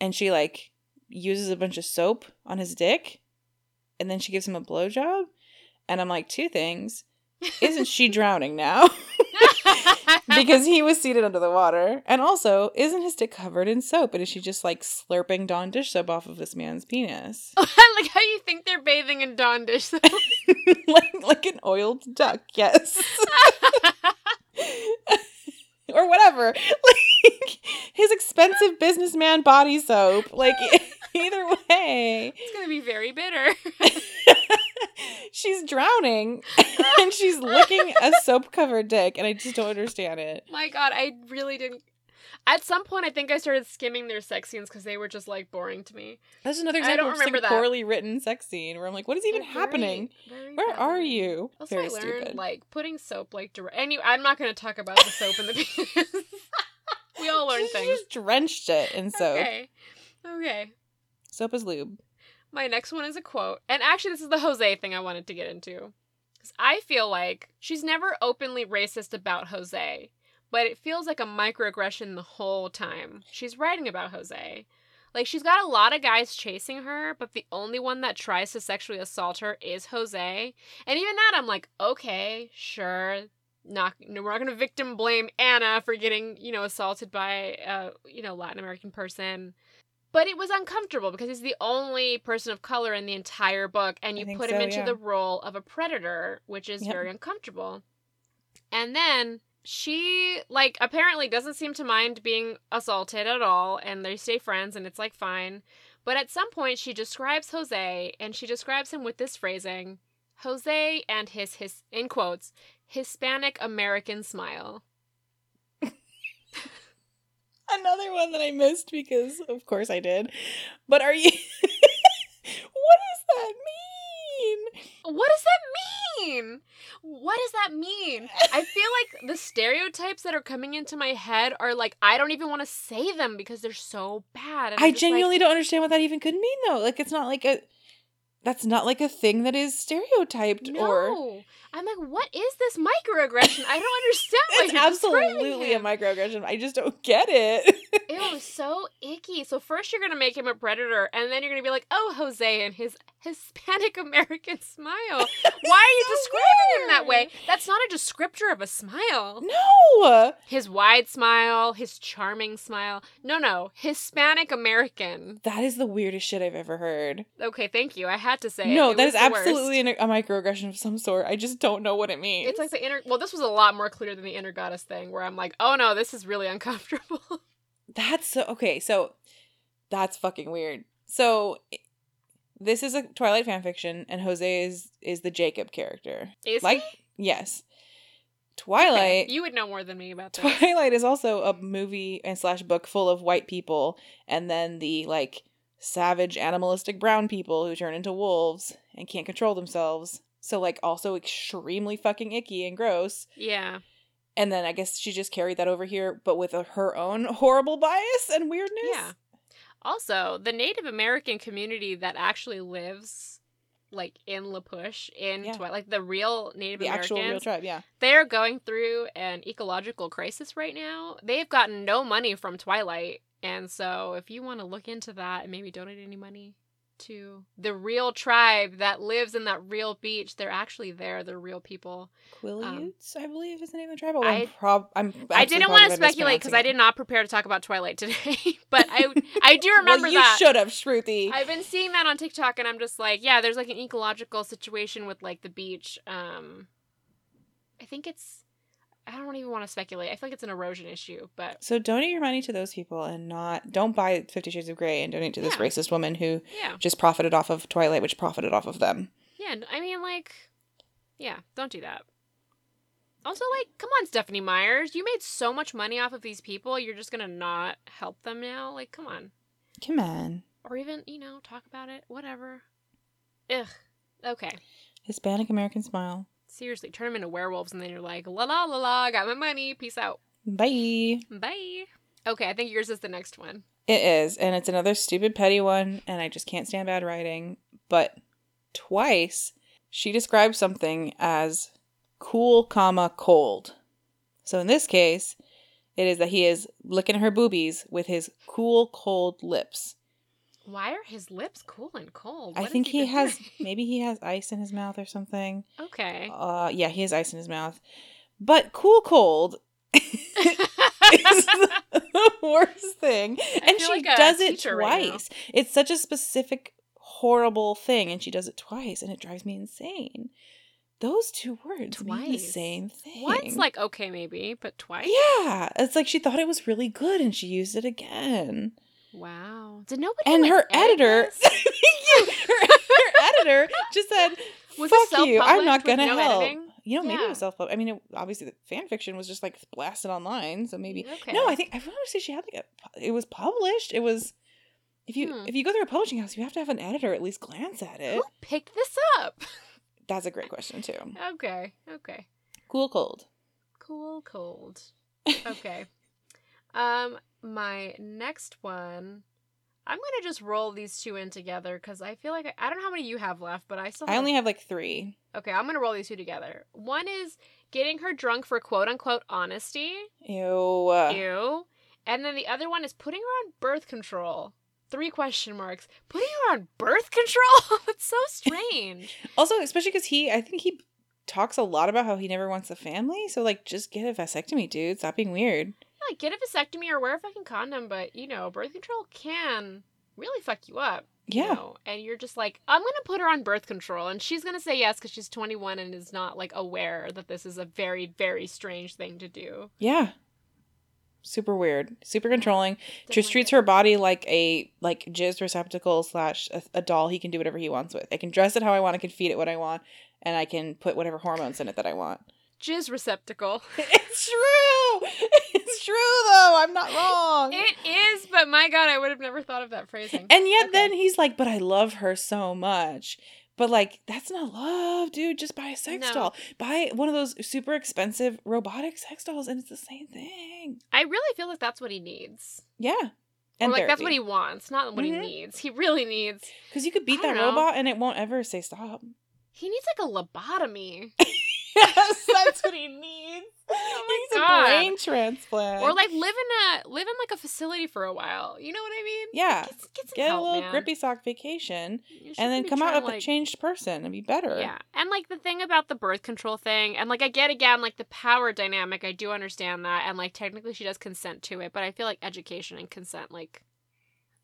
and she like uses a bunch of soap on his dick and then she gives him a blowjob. And I'm like, two things. Isn't she drowning now? because he was seated under the water. And also, isn't his dick covered in soap? And is she just like slurping Dawn dish soap off of this man's penis? like how you think they're bathing in Dawn dish soap. like like an oiled duck, yes. or whatever. Like his expensive businessman body soap. Like either way. it's gonna be very bitter. she's drowning and she's licking a soap covered dick and I just don't understand it. My God, I really didn't. At some point, I think I started skimming their sex scenes because they were just like boring to me. That's another example of a poorly written sex scene where I'm like, what is even very- happening? very Where are badly- you? Also, Very I learned stupid. like putting soap like direct. And I'm not going to talk about the soap in the penis. we all learn She things. just drenched it in soap. Okay. Okay. Soap is lube. My next one is a quote. And actually, this is the Jose thing I wanted to get into. 'Cause I feel like she's never openly racist about Jose, but it feels like a microaggression the whole time. She's writing about Jose. Like, she's got a lot of guys chasing her, but the only one that tries to sexually assault her is Jose. And even that, I'm like, okay, sure. Not, no, we're not going to victim blame Ana for getting, you know, assaulted by a, you know, Latin American person. But it was uncomfortable because he's the only person of color in the entire book, and you put him into yeah. the role of a predator, which is Yep. very uncomfortable. And then she, like, apparently doesn't seem to mind being assaulted at all, and they stay friends, and it's like fine. But at some point, she describes Jose, and she describes him with this phrasing Jose and his, his in quotes, Hispanic American smile. Another one that I missed because, of course, I did. But are you. what does that mean? What does that mean? What does that mean? I feel like the stereotypes that are coming into my head are like I don't even want to say them because they're so bad. I I'm like, genuinely don't understand what that even could mean, though. Like, it's not like a. That's not like a thing that is stereotyped no. or. I'm like, what is this microaggression? I don't understand. What It's absolutely a microaggression. I just don't get it. it was so icky. So first you're gonna make him a predator, and then you're gonna be like, oh, Jose and his Hispanic American smile. Why are you so describing him that way? That's not a descriptor of a smile. no. His wide smile, his charming smile. No, no, Hispanic American. That is the weirdest shit I've ever heard. Okay, thank you. I had to say. No, It that was is absolutely an, a microaggression of some sort. I just don't know what it means. It's like the inner. Well, this was a lot more clear than the inner goddess thing, where I'm like, oh no, this is really uncomfortable. That's so okay. So that's fucking weird. So this is a Twilight fanfiction, and Jose is is the Jacob character. Is Like he? yes, Twilight. You would know more than me about this. Twilight is also a movie and slash book full of white people, and then the like savage animalistic brown people who turn into wolves and can't control themselves. So like also extremely fucking icky and gross. Yeah. And then I guess she just carried that over here, but with a, her own horrible bias and weirdness. Yeah. Also, the Native American community that actually lives like in La Push in Yeah. Twilight, like the real Native The Americans, actual real tribe, yeah. they're going through an ecological crisis right now. They've gotten no money from Twilight. And so if you want to look into that and maybe donate any money to the real tribe that lives in that real beach, they're actually there. They're real people. Quileutes, I believe is the name of the tribe. Um, I- prob I'm I didn't want to speculate because I did not prepare to talk about Twilight today. but I I do remember well, you that. should have, Shruti. I've been seeing that on TikTok and I'm just like, yeah, there's like an ecological situation with like the beach. Um I think it's I don't even want to speculate. I feel like it's an erosion issue, but So donate your money to those people and not don't buy Fifty Shades of Grey and donate to this Yeah. racist woman who yeah. just profited off of Twilight, which profited off of them. Yeah, I mean like yeah, don't do that. Also like, come on Stephenie Meyers, you made so much money off of these people, you're just going to not help them now? Like, come on. Come on. Or even, you know, talk about it, whatever. Ugh. Okay. Hispanic American smile. Seriously, turn them into werewolves and then you're like, la la la la, got my money, peace out. Bye. Bye. Okay, I think yours is the next one. It is, and it's another stupid petty one, and I just can't stand bad writing. But twice she describes something as cool, comma cold. So in this case, it is that he is licking her boobies with his cool, cold lips. Why are his lips cool and cold? I What has think he been has doing? maybe he has ice in his mouth or something. okay. Uh, yeah, he has ice in his mouth. But cool cold is the worst thing. And she like does it teacher right twice. it's such a specific, horrible thing, and she does it twice, and it drives me insane. Those two words mean the same thing. Once, like, okay, maybe, but twice? yeah, it's like she thought it was really good, and she used it again. Wow. Did nobody And her edit editor? Her, her editor just said, Was "Fuck you, I'm not gonna no help." editing? You know, maybe it was self. Published. I mean, it, obviously the fan fiction was just like blasted online, so maybe Okay. no. I think I want to say she had like a. It was published. It was. If you Hmm. if you go through a publishing house, you have to have an editor at least glance at it. Who picked this up? That's a great question too. Okay. Okay. Cool cold. Cool, cold. Okay. um, my next one. I'm gonna just roll these two in together because I feel like I, I don't know how many you have left, but I still. I have- only have like three. Okay, I'm gonna roll these two together. One is getting her drunk for quote unquote honesty. Ew. Ew. And then the other one is putting her on birth control. Three question marks. Putting her on birth control? That's so strange. Also, especially because he, I think he talks a lot about how he never wants a family. So like, just get a vasectomy, dude. Stop being weird. Like, get a vasectomy or wear a fucking condom, but you know, birth control can really fuck you up. you Yeah. know? And you're just like, I'm gonna put her on birth control, and she's gonna say yes because she's 21 and is not like aware that this is a very, very strange thing to do. Yeah. Super weird. Super controlling. Just treats her body like a like jizz receptacle slash a, a doll. He can do whatever he wants with. I can dress it how I want. I can feed it what I want, and I can put whatever hormones in it that I want. Jizz receptacle. It's true. It's true though. I'm not wrong. It is, but my god, I would have never thought of that phrasing. and yet Okay. then he's like, "But I love her so much." But like that's not love, dude. Just buy a sex No. doll. Buy one of those super expensive robotic sex dolls, and it's the same thing. I really feel like that's what he needs. Yeah. or like that's what he wants, not what Mhm. he needs. He really needs. Because you could beat that know. robot and it won't ever say stop. He needs like a lobotomy, yes, that's what he needs. Oh my He's God. a brain transplant. or like live in a live in like a facility for a while. You know what I mean? yeah, Get, get some get help, a little man. grippy sock vacation and then come out to, a changed person and be better. Yeah, and like the thing about the birth control thing, and like I get again like the power dynamic. I do understand that, and like technically she does consent to it, but I feel like education and consent, like,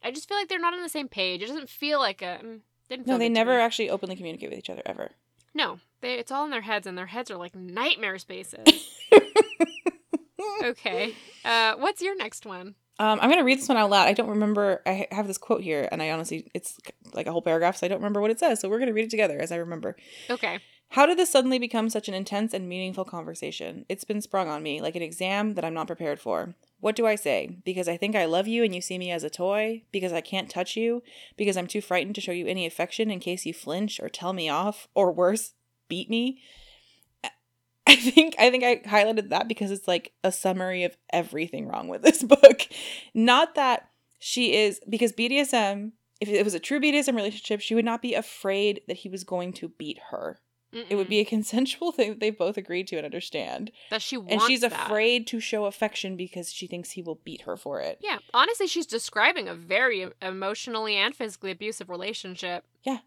I just feel like they're not on the same page. It doesn't feel like a. mm, Didn't feel No, they never actually openly communicate with each other ever. No, they, it's all in their heads, and their heads are like nightmare spaces. okay, uh, what's your next one? Um, I'm gonna read this one out loud. I don't remember. I have this quote here, and I honestly, it's like a whole paragraph, so I don't remember what it says. So we're gonna read it together as I remember. Okay, How did this suddenly become such an intense and meaningful conversation? It's been sprung on me like an exam that I'm not prepared for. What do I say? Because I think I love you and you see me as a toy? Because I can't touch you? Because I'm too frightened to show you any affection in case you flinch or tell me off or worse, beat me? I think I think I highlighted that because it's like a summary of everything wrong with this book. Not that she is because BDSM, if it was a true BDSM relationship, she would not be afraid that he was going to beat her. It would be a consensual thing that they both agreed to and understand. that she wants And she's that. afraid to show affection because she thinks he will beat her for it. Yeah, honestly, she's describing a very emotionally and physically abusive relationship. Yeah.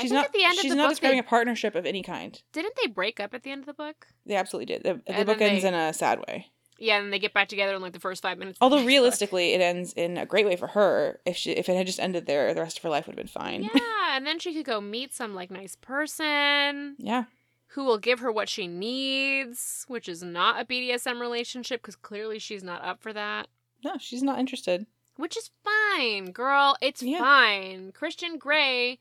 She's not at the end of she's the not book, describing they- a partnership of any kind. Didn't they break up at the end of the book? They absolutely did. The, the book ends they- in a sad way. Yeah, and they get back together in like the first five minutes. Although book. realistically, it ends in a great way for her. If she if it had just ended there, the rest of her life would have been fine. Yeah, and then she could go meet some like nice person yeah. who will give her what she needs, which is not a BDSM relationship because clearly she's not up for that. No, she's not interested. Which is fine, girl. It's Yeah. fine. Christian Grey.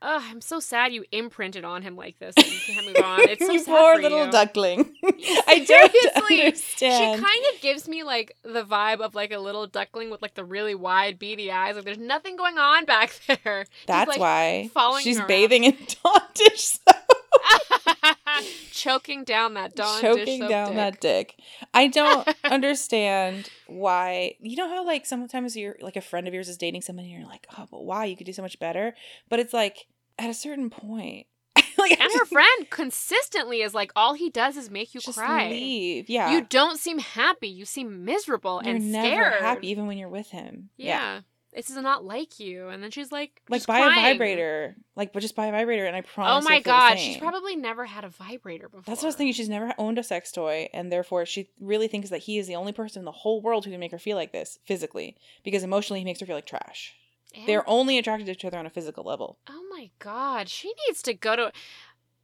Ugh, I'm so sad you imprinted on him like this. And you can't move on. It's so you sad poor little you. duckling. I don't Seriously, She kind of gives me like the vibe of like a little duckling with like the really wide beady eyes. Like there's nothing going on back there. Just, That's like, why following she's her around. bathing in soap. choking down that Dawn choking down dick. that dick. I don't understand why. You know how like sometimes you're like a friend of yours is dating somebody and you're like, oh, but why? You could do so much better. But it's like at a certain point, like And her friend consistently is like, all he does is make you just cry. leave. Yeah, You don't seem happy. You seem miserable you're and never scared. happy even when you're with him. Yeah. This is not like you. And then she's like, Like buy crying. a vibrator. Like, but just buy a vibrator, and I promise. Oh my you'll feel the god, she's probably never had a vibrator before. That's what I was thinking. She's never owned a sex toy, and therefore she really thinks that he is the only person in the whole world who can make her feel like this physically, because emotionally he makes her feel like trash. And- They're only attracted to each other on a physical level. Oh my god, she needs to go to.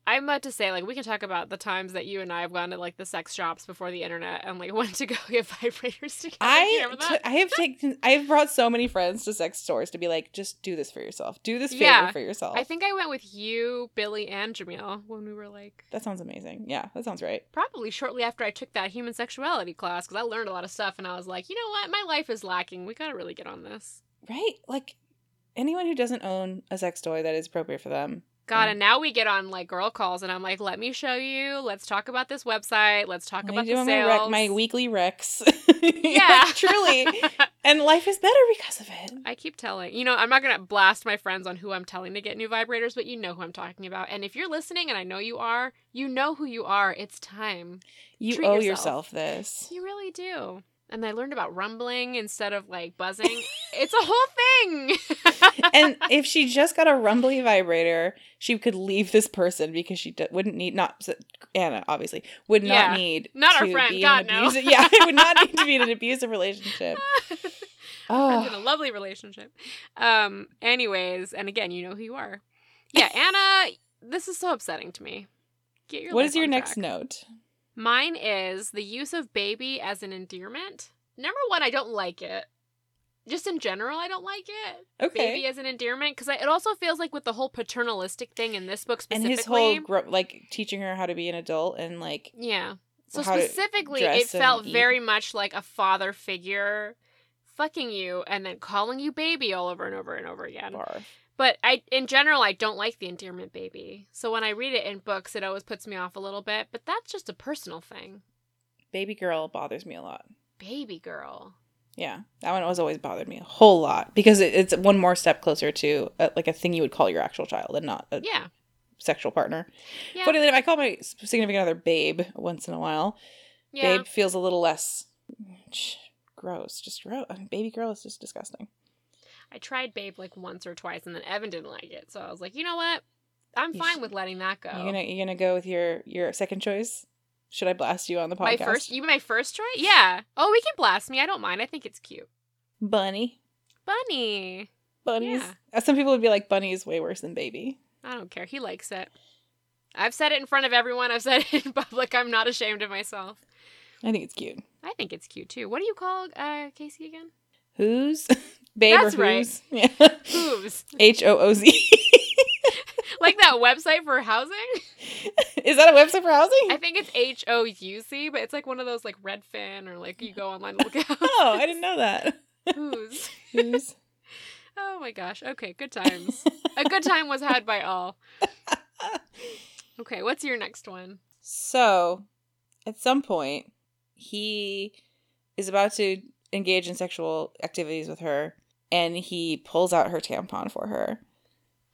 I'm about to say, like, we can talk about the times that you and I have gone to like the sex shops before the internet and like went to go get vibrators together. I remember that? have taken I have brought so many friends to sex stores to be like, just do this for yourself. Do this favor Yeah, for yourself. I think I went with you, Billy, and Jamil when we were like that sounds amazing. Yeah, that sounds right. probably shortly after I took that human sexuality class because I learned a lot of stuff and I was like, you know what, my life is lacking. We gotta really get on this. Right? Like anyone who doesn't own a sex toy that is appropriate for them. God, and now we get on like girl calls, and I'm like, let me show you. Let's talk about this website. Let's talk What about the sales. my, rec- my weekly recs. yeah, truly. And life is better because of it. I keep telling you know I'm not gonna blast my friends on who I'm telling to get new vibrators, but you know who I'm talking about. And if you're listening, and I know you are, you know who you are. It's time. You Treat owe yourself. yourself this. You really do. And I learned about rumbling instead of like buzzing. it's a whole thing. and if she just got a rumbly vibrator, she could leave this person because she d- wouldn't need not Anna obviously would not Yeah. need Not our friend, God, no. abusive, yeah, it would not need to be in an abusive relationship. Friends in a Oh, lovely relationship. Um. Anyways, and again, you know who you are. Yeah, Anna. this is so upsetting to me. Get your. what is your on next note? Mine is the use of baby as an endearment. Number one, I don't like it. Just in general, I don't like it. Okay, Baby as an endearment because it also feels like with the whole paternalistic thing in this book specifically, and his whole gro- like teaching her how to be an adult and like yeah. So specifically, it felt eat. very much like a father figure fucking you and then calling you baby all over and over and over again. barf. But I, in general, I don't like the endearment baby. So when I read it in books, it always puts me off a little bit. But that's just a personal thing. Baby girl bothers me a lot. Baby girl. Yeah, that one was always bothered me a whole lot because it, it's one more step closer to uh like a thing you would call your actual child and not a Yeah. sexual partner. Yeah. Funny enough, I call my significant other Babe once in a while. yeah. Babe feels a little less gross. Just gross. Baby girl is just disgusting. I tried Babe like once or twice, and then Evan didn't like it. So I was like, you know what? I'm You fine should- with letting that go. You gonna you gonna go with your your second choice? Should I blast you on the podcast? my first, you my first choice? Yeah. Oh, we can blast me. I don't mind. I think it's cute. bunny. Bunny. Bunnies. Yeah. Uh, Some people would be like bunny is way worse than baby. I don't care. He likes it. I've said it in front of everyone. I've said it in public. I'm not ashamed of myself. I think it's cute. I think it's cute too. What do you call uh, Casey again? Who's babe That's or right. who's? Yeah. Hooves. H O O Z. like that website for housing? Is that a website for housing? I think it's H O U C, but it's like one of those like Redfin or like you go online and look at oh, I didn't know that. Who's. Who's? Oh my gosh. Okay, good times. A good time was had by all. Okay, what's your next one? So, at some point, he is about to engage in sexual activities with her, and he pulls out her tampon for her.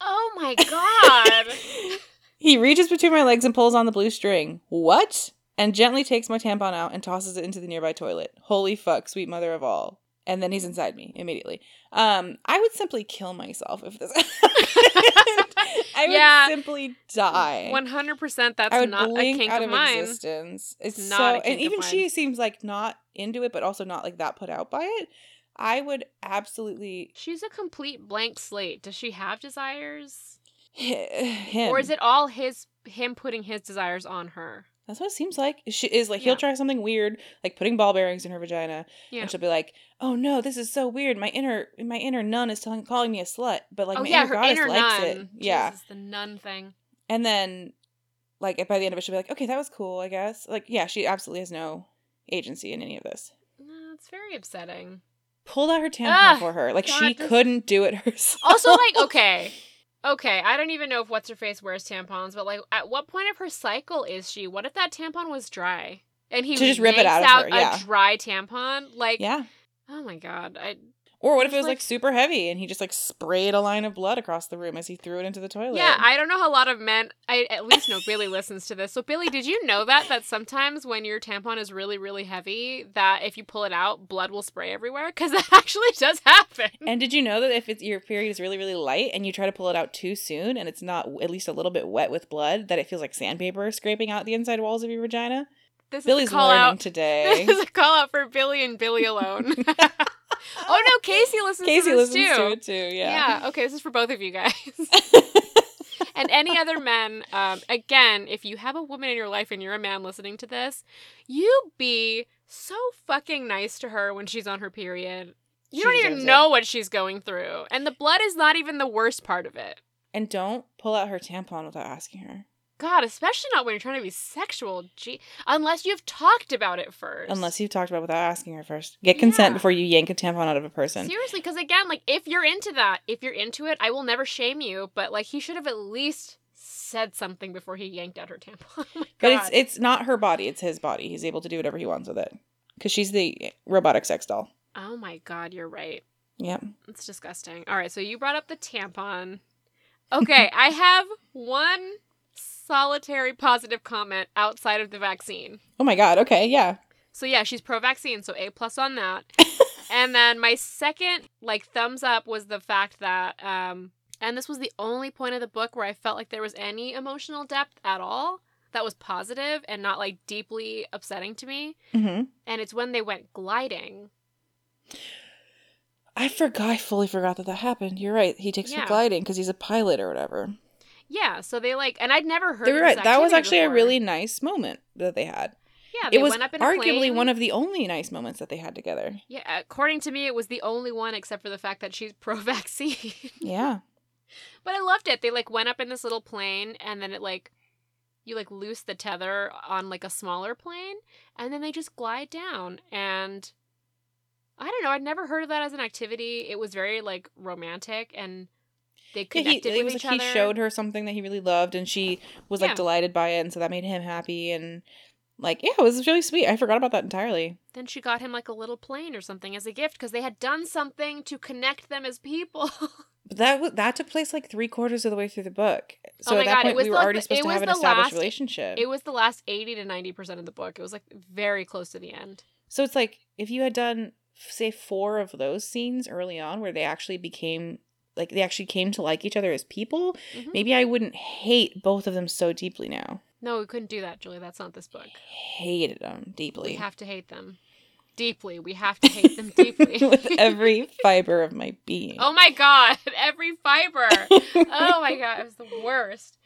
Oh my god. he reaches between my legs and pulls on the blue string. What? And gently takes my tampon out and tosses it into the nearby toilet. Holy fuck, sweet mother of all. And then he's inside me immediately. Um, I would simply kill myself if this. I would Yeah. simply die. One hundred percent. That's I would not a blink kink out of mine. existence. It's It's so, not a and even she seems like not into it, but also not like that put out by it. I would absolutely She's a complete blank slate. Does she have desires, him. or is it all his him putting his desires on her? That's what it seems like. She is like he'll Yeah. try something weird, like putting ball bearings in her vagina, Yeah. and she'll be like, "Oh no, this is so weird. My inner my inner nun is telling calling me a slut, but like oh my yeah, inner her goddess inner likes nun. it. Yeah, Jesus, the nun thing. and then like by the end of it, she'll be like, "Okay, that was cool. I guess." Like, yeah, she absolutely has no agency in any of this. No, it's very upsetting. Pulled out her tampon Ah, for her, like God, she this- couldn't do it herself. Also, like, okay, okay, I don't even know if what's her face wears tampons, but like, at what point of her cycle is she? What if that tampon was dry and he To just rip it out of out her, yeah. a dry tampon? Like, yeah. oh my god, I Or what if it was like, like- super heavy and he just like sprayed a line of blood across the room as he threw it into the toilet? Yeah, I don't know how a lot of men. I at least know Billy listens to this. So Billy, did you know that that sometimes when your tampon is really really heavy, that if you pull it out, blood will spray everywhere? Because that actually does happen. and did you know that if it's, your period is really, really light and you try to pull it out too soon and it's not at least a little bit wet with blood, that it feels like sandpaper scraping out the inside walls of your vagina? This Billy's is a call learning out. today. This is a call out for Billy and Billy alone. Oh no, Casey listens Casey to this listens too. to it too. Yeah. Yeah. Okay, this is for both of you guys. and any other men, um, again, if you have a woman in your life and you're a man listening to this, you be so fucking nice to her when she's on her period. You She don't even it. know what she's going through. And the blood is not even the worst part of it. And don't pull out her tampon without asking her. God, especially not when you're trying to be sexual. Gee, unless you've talked about it first. Unless you've talked about it without asking her first. Get consent Yeah. before you yank a tampon out of a person. Seriously, because again, like if you're into that, if you're into it, I will never shame you. But like he should have at least said something before he yanked out her tampon. oh But it's it's not her body, it's his body. He's able to do whatever he wants with it. Because she's the robotic sex doll. oh my God, you're right. Yep. It's disgusting. All right, so you brought up the tampon. Okay, I have one solitary positive comment outside of the vaccine. Oh my god, okay, yeah. So yeah, she's pro-vaccine, so A plus on that. and then my second like thumbs up was the fact that um and this was the only point of the book where I felt like there was any emotional depth at all that was positive and not like deeply upsetting to me. hmm And it's when they went gliding. I forgot, I fully forgot that that happened. You're right. He takes her Yeah. gliding because he's a pilot or whatever. Yeah, so they like and I'd never heard They were right. That was actually a really nice moment that they had. Yeah, they It was went up in a arguably one of the only nice moments that they had together. Yeah, according to me, it was the only one except for the fact that she's pro-vaccine. Yeah. but I loved it. They like went up in this little plane, and then it like you like loose the tether on like a smaller plane, and then they just glide down. And I don't know. I'd never heard of that as an activity. It was very like romantic, and they Yeah, he, with was each like other. he showed her something that he really loved and she was like Yeah. delighted by it and so that made him happy and like yeah, it was really sweet. I forgot about that entirely. Then she got him like a little plane or something as a gift because they had done something to connect them as people. But that that took place like three quarters of the way through the book. Oh so Oh my at that God, it point, was we were like already the- supposed to have an established last- relationship. it was the last 80 to 90% of the book. It was like very close to the end. so it's like if you had done say four of those scenes early on where they actually became like they actually came to like each other as people, Mhm. maybe I wouldn't hate both of them so deeply now. No, we couldn't do that, Julie. That's not this book. Hated them deeply We have to hate them deeply. We have to hate them deeply. with every fiber of my being. oh my god, every fiber. Oh my god, it was the worst.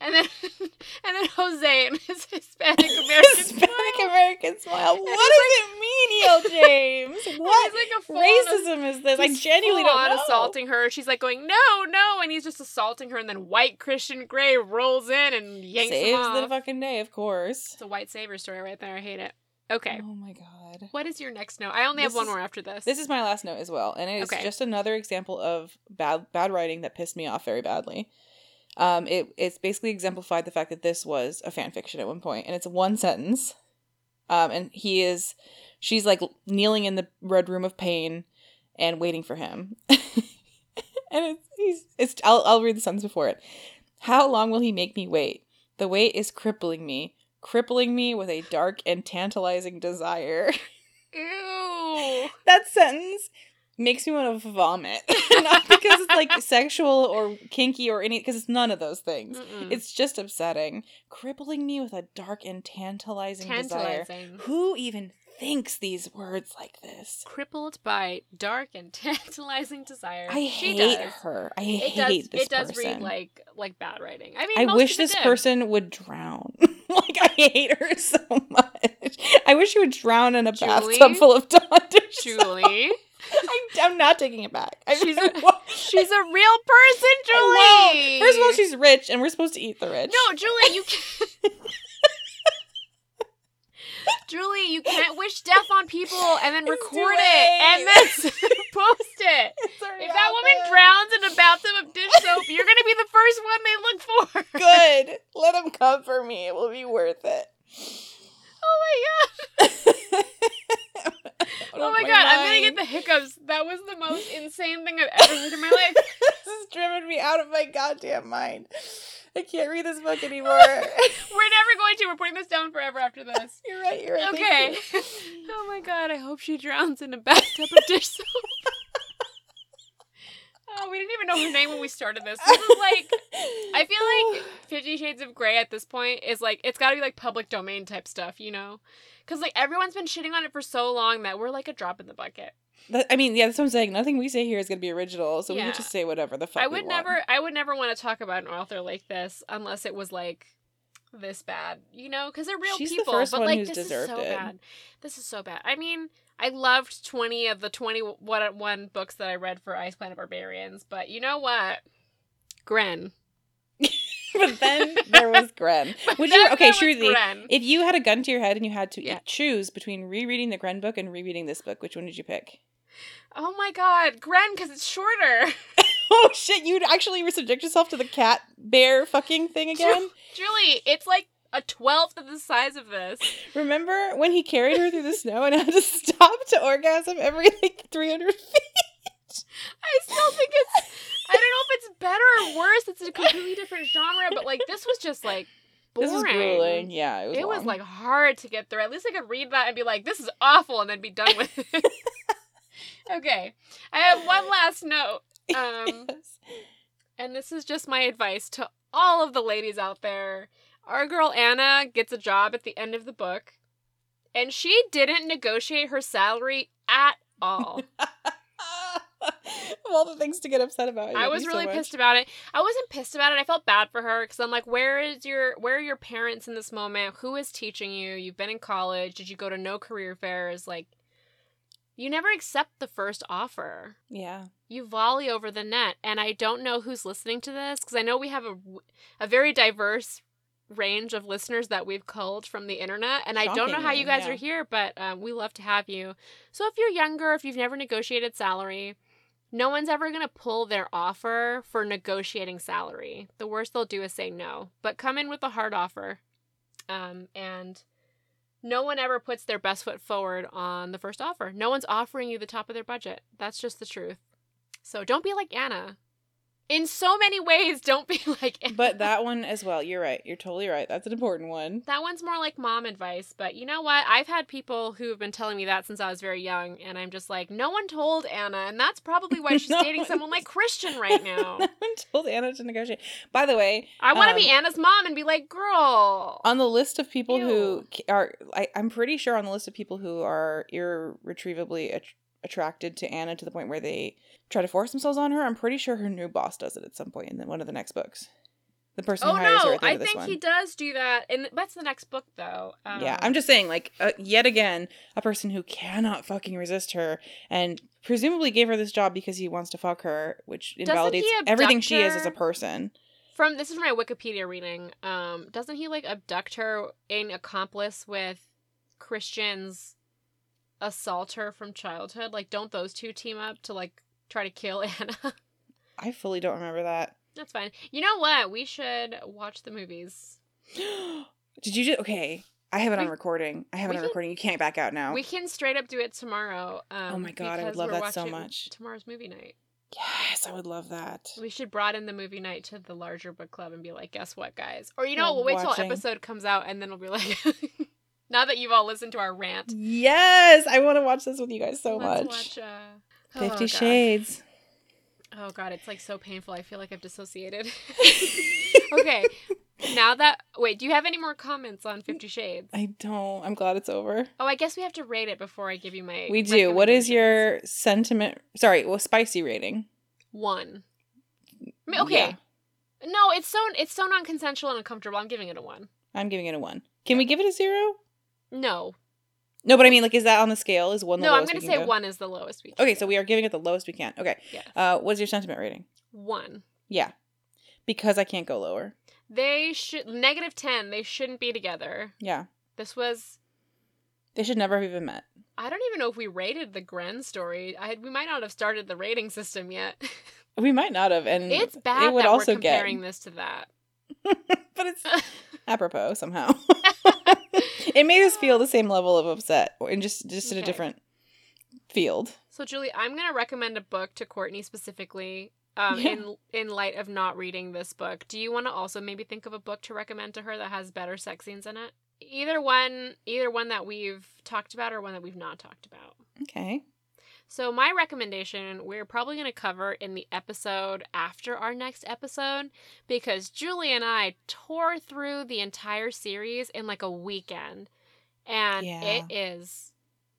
And then, and then Jose and his Hispanic American Hispanic. American smile. What does it mean, E.L. James? What like racism is this? I genuinely don't know. assaulting her. She's like going, no, no, and he's just assaulting her. And then white Christian Grey rolls in and yanks him Saves off. the fucking day, of course. It's a white savior story right there. I hate it. Okay. Oh my god. What is your next note? I only have one is- more after this. This is my last note as well, and it's Okay. just another example of bad bad writing that pissed me off very badly. Um, it it's basically exemplified the fact that this was a fan fiction at one point, and it's one sentence. Um, and he is, she's like kneeling in the red room of pain, and waiting for him. and it's he's it's I'll I'll read the sentence before it. How long will he make me wait? The wait is crippling me, crippling me with a dark and tantalizing desire. Ew. that sentence makes me want to vomit. Not because it's like sexual or kinky or any, because it's none of those things. Mm-mm. It's just upsetting, crippling me with a dark and tantalizing, desire. Who even thinks these words like this? Crippled by dark and tantalizing desire. I she hate does. her. I It hate does. this it does person. read like like bad writing. I mean, I wish this did. person would drown. like I hate her so much. I wish she would drown in a Julie? bathtub full of Dawn Julie. I'm, I'm not taking it back. I, She's I a- She's a real person, Julie. will. First of all, she's rich, and we're supposed to eat the rich. no, Julie. You can't. Julie, you can't wish death on people and then It's record it and then post it. If that woman drowns in a bathtub of dish soap, you're gonna be the first one they look for. good. Let them come for me. It will be worth it. Oh my god. Oh my god, I'm gonna get the hiccups. That was the most insane thing I've ever heard in my life. this has driven me out of my goddamn mind. I can't read this book anymore. We're never going to. We're putting this down forever after this. you're right. You're right. Okay. thank oh my god, I hope she drowns in a bathtub of dish soap. Oh, we didn't even know her name when we started this. This is like I feel like Fifty Shades of Grey at this point is like it's got to be like public domain type stuff, you know? Because like everyone's been shitting on it for so long that we're like a drop in the bucket. That, I mean, yeah, that's what I'm saying. Nothing we say here is gonna be original, so we Yeah. can just say whatever the fuck. I we would want. never, I would never want to talk about an author like this unless it was like this bad, you know? Because they're real She's the people. first but one like who's this deserved is so it. bad. This is so bad. I mean, I loved twenty of the twenty one one books that I read for Ice Planet Barbarians, but you know what? Gren. but then there was Gren. Would you? Okay, Shruti. If you had a gun to your head and you had to Yeah. choose between rereading the Gren book and rereading this book, which one did you pick? Oh my god, Gren, because it's shorter. Oh shit! You'd actually subject yourself to the cat bear fucking thing again. Julie, it's like a twelfth of the size of this. Remember when he carried her through the snow and had to stop to orgasm every like three hundred feet? I still think it's. I don't know if it's better or worse. It's a completely different genre, but like this was just like boring. This is grueling. Yeah, it was. It was like hard to get through. At least I could read that and be like, "This is awful," and then be done with it. okay, I have one last note, um, Yes. and this is just my advice to all of the ladies out there. Our girl Ana gets a job at the end of the book, and she didn't negotiate her salary at all. of all the things to get upset about. I was you so really pissed about it. I wasn't pissed about it. I felt bad for her because I'm like, where is your where are your parents in this moment? Who is teaching you? You've been in college. Did you go to no career fairs? Like, you never accept the first offer. Yeah. You volley over the net, and I don't know who's listening to this because I know we have a a very diverse range of listeners that we've culled from the internet and i don't know how you guys yeah. are here but um, we love to have you so if you're younger if you've never negotiated salary no one's ever going to pull their offer for negotiating salary. The worst they'll do is say no, but come in with a hard offer. Um, and no one ever puts their best foot forward on the first offer. No one's offering you the top of their budget. That's just the truth. So don't be like Ana. In so many ways, don't be like Ana. But that one as well. You're right. You're totally right. That's an important one. That one's more like mom advice, but you know what? I've had people who have been telling me that since I was very young, and I'm just like, no one told Ana, and that's probably why she's No dating one- someone like Christian right now. no one told Ana to negotiate. By the way, I want to Um, be Ana's mom and be like, girl. on the list of people who Ew. c- are, I, I'm pretty sure on the list of people who are irretrievably at- attracted to Ana to the point where they try to force themselves on her. I'm pretty sure her new boss does it at some point in the, one of the next books. The person oh who hires her no, at the end I of this think one. he does do that, and that's the next book though. Um, yeah, I'm just saying, like, uh, yet again, a person who cannot fucking resist her and presumably gave her this job because he wants to fuck her, which invalidates everything she is as a person. from this is from my Wikipedia reading. Um, doesn't he like abduct her in accomplice with Christian's assault her from childhood? Like, don't those two team up to like try to kill Ana? I fully don't remember that. That's fine. You know what? We should watch the movies. Did you just okay? I have it on We- recording. I have it on can- recording. You can't back out now. We can straight up do it tomorrow. Um, Oh my God, I would love that so much. Tomorrow's movie night. yes, I would love that. We should broaden the movie night to the larger book club and be like, guess what, guys? Or you know, we'll wait till episode comes out and then we'll be like, now that you've all listened to our rant, Yes, I want to watch this with you guys so let's much. watch. Uh... oh, God. Shades. Oh god, it's like so painful. I feel like I've dissociated. okay, now that wait, do you have any more comments on Fifty Shades? I don't. I'm glad it's over. Oh, I guess we have to rate it before I give you my. We do. What is your sentiment? Sorry, well, spicy rating. one? I mean, okay, Yeah, no, it's so it's so non-consensual and uncomfortable. I'm giving it a one. I'm giving it a one. Can we give it a zero? No, No, but I mean, like, is that on the scale? Is one the no, I'm gonna say go? one is the lowest we. Can Okay, go. so we are giving it the lowest we can. Okay. Yes. Uh, what's your sentiment rating? one. Yeah, because I can't go lower. They should negative ten. They shouldn't be together. Yeah, This was. they should never have even met. I don't even know if we rated the Gren story. I we might not have started the rating system yet. We might not have, and it's bad It would that also we're comparing get, this to that. but it's apropos somehow. It made us feel the same level of upset, or in just just in a different field. So Julie, I'm gonna recommend a book to Courtney specifically. Um, Yeah. in in light of not reading this book, do you want to also maybe think of a book to recommend to her that has better sex scenes in it? Either one, either one that we've talked about or one that we've not talked about. Okay. So my recommendation, we're probably going to cover in the episode after our next episode because Julie and I tore through the entire series in like a weekend. And Yeah. it is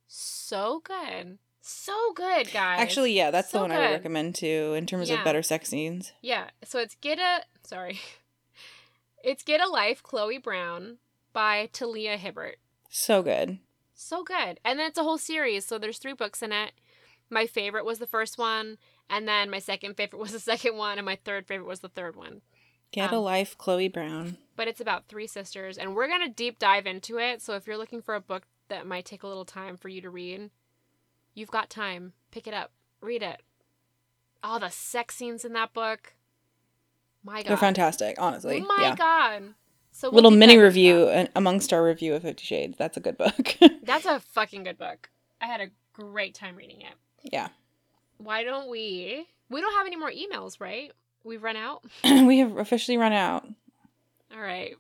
so good. So good, guys. Actually, yeah, that's the So one I would recommend too in terms Yeah. of better sex scenes. Yeah, so it's Get a sorry. It's Get a Life, Chloe Brown by Talia Hibbert. So good. So good. And then it's a whole series, so there's three books in it. My favorite was the first one, and then my second favorite was the second one, and my third favorite was the third one. Get a Um, life, Chloe Brown. But it's about three sisters, and we're gonna deep dive into it. So if you're looking for a book that might take a little time for you to read, you've got time. Pick it up, read it. All the sex scenes in that book. My God. They're fantastic, honestly. My yeah. God. So we'll Little mini review uh, amongst our review of Fifty Shades. That's a good book. That's a fucking good book. I had a great time reading it. Yeah. Why don't we? We don't have any more emails, right? We've run out. we have officially run out. All right.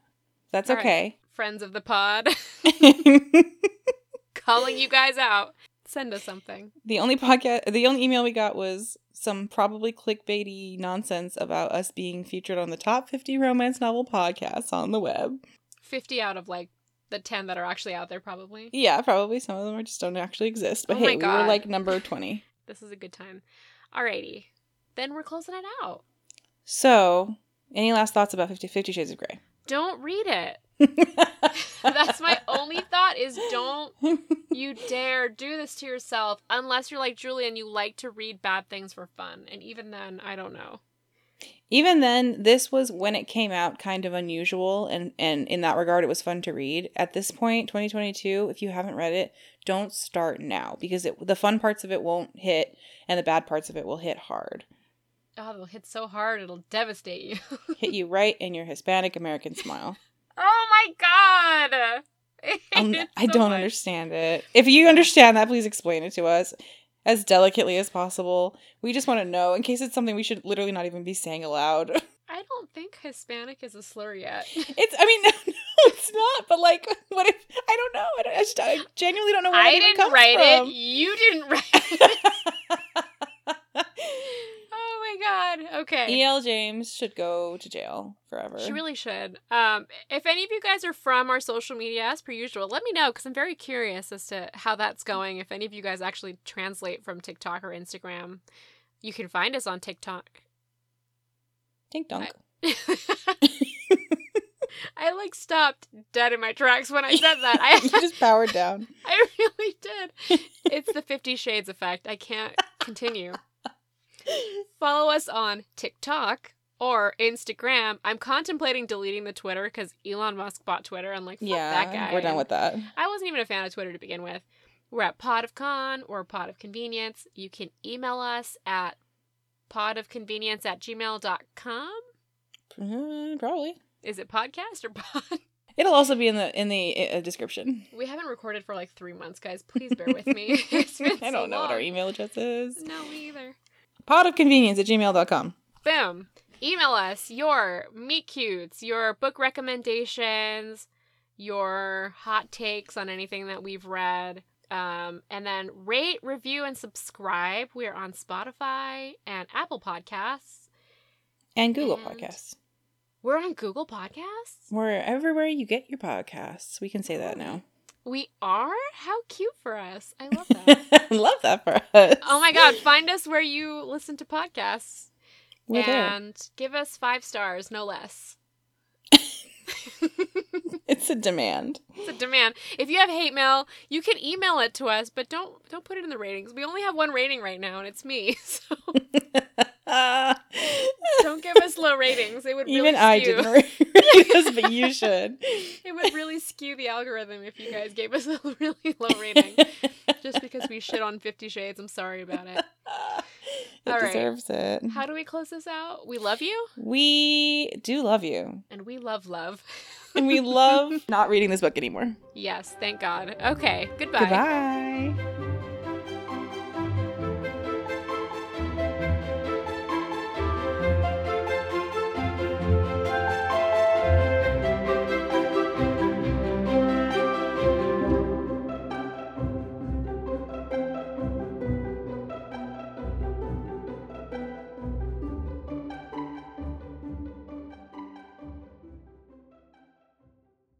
That's All right. okay. Friends of the pod, calling you guys out. Send us something. the only podcast, the only email we got was some probably clickbaity nonsense about us being featured on the top 50 romance novel podcasts on the web. 50 out of like the 10 that are actually out there, probably. Yeah, probably some of them are just don't actually exist. But Oh hey, we were like number 20. This is a good time. Alrighty. Then we're closing it out. So, any last thoughts about 50, 50 Shades of Grey? Don't read it. That's my only thought is don't you dare do this to yourself unless you're like Julian, you like to read bad things for fun. And even then, I don't know. Even then, this was when it came out kind of unusual, and, and in that regard, it was fun to read. At this point, 2022, if you haven't read it, don't start now because it, the fun parts of it won't hit, and the bad parts of it will hit hard. Oh, it'll hit so hard it'll devastate you. Hit you right in your Hispanic American smile. oh my god! Oh, I, it I so don't much. understand it. If you understand that, please explain it to us as delicately as possible. We just want to know in case it's something we should literally not even be saying aloud. I don't think Hispanic is a slur yet. It's. I mean, no, it's not. But like, what if? I don't know. I, don't, I just. I genuinely don't know where I didn't write from. it. You didn't write it. Okay. E.L. James should go to jail forever. She really should. Um, if any of you guys are from our social media, as per usual, let me know because I'm very curious as to how that's going. If any of you guys actually translate from TikTok or Instagram, you can find us on TikTok. Tink dunk. I like stopped dead in my tracks when I said that. I you just powered down. I really did. It's the Fifty Shades effect. I can't continue. Follow us on TikTok or Instagram. I'm contemplating deleting the Twitter because Elon Musk bought Twitter. I'm like, fuck that Yeah, guy. we're done with that. I wasn't even a fan of Twitter to begin with. We're at Pod of Con or Pod of Convenience. You can email us at podofconvenience at gmail.com. Uh, probably. Is it podcast or pod? It'll also be in the in the uh, description. We haven't recorded for like three months, guys. Please bear with me. I don't know what our email address is. No, me either. Pod of convenience at gmail.com. Boom. Email us your meet cutes, your book recommendations, your hot takes on anything that we've read. Um, and then rate, review, and subscribe. We are on Spotify and Apple Podcasts. And Google And- Podcasts. We're on Google Podcasts. We're everywhere you get your podcasts. We can say that now. We are? How cute for us. I love that. Love that for us. oh my God. Find us where you listen to podcasts We're there. and give us five stars, no less. It's a demand. It's a demand. If you have hate mail, you can email it to us, but don't don't put it in the ratings. We only have one rating right now, and it's me. So don't give us low ratings. It would really Even I skew. didn't rate this, but you should. It would really skew the algorithm if you guys gave us a really low rating. Just because we shit on Fifty Shades, I'm sorry about it. it All right. deserves it. How do we close this out? We love you, We do love you. and we love love. And we love not reading this book anymore. yes, thank God. Okay, goodbye. Goodbye.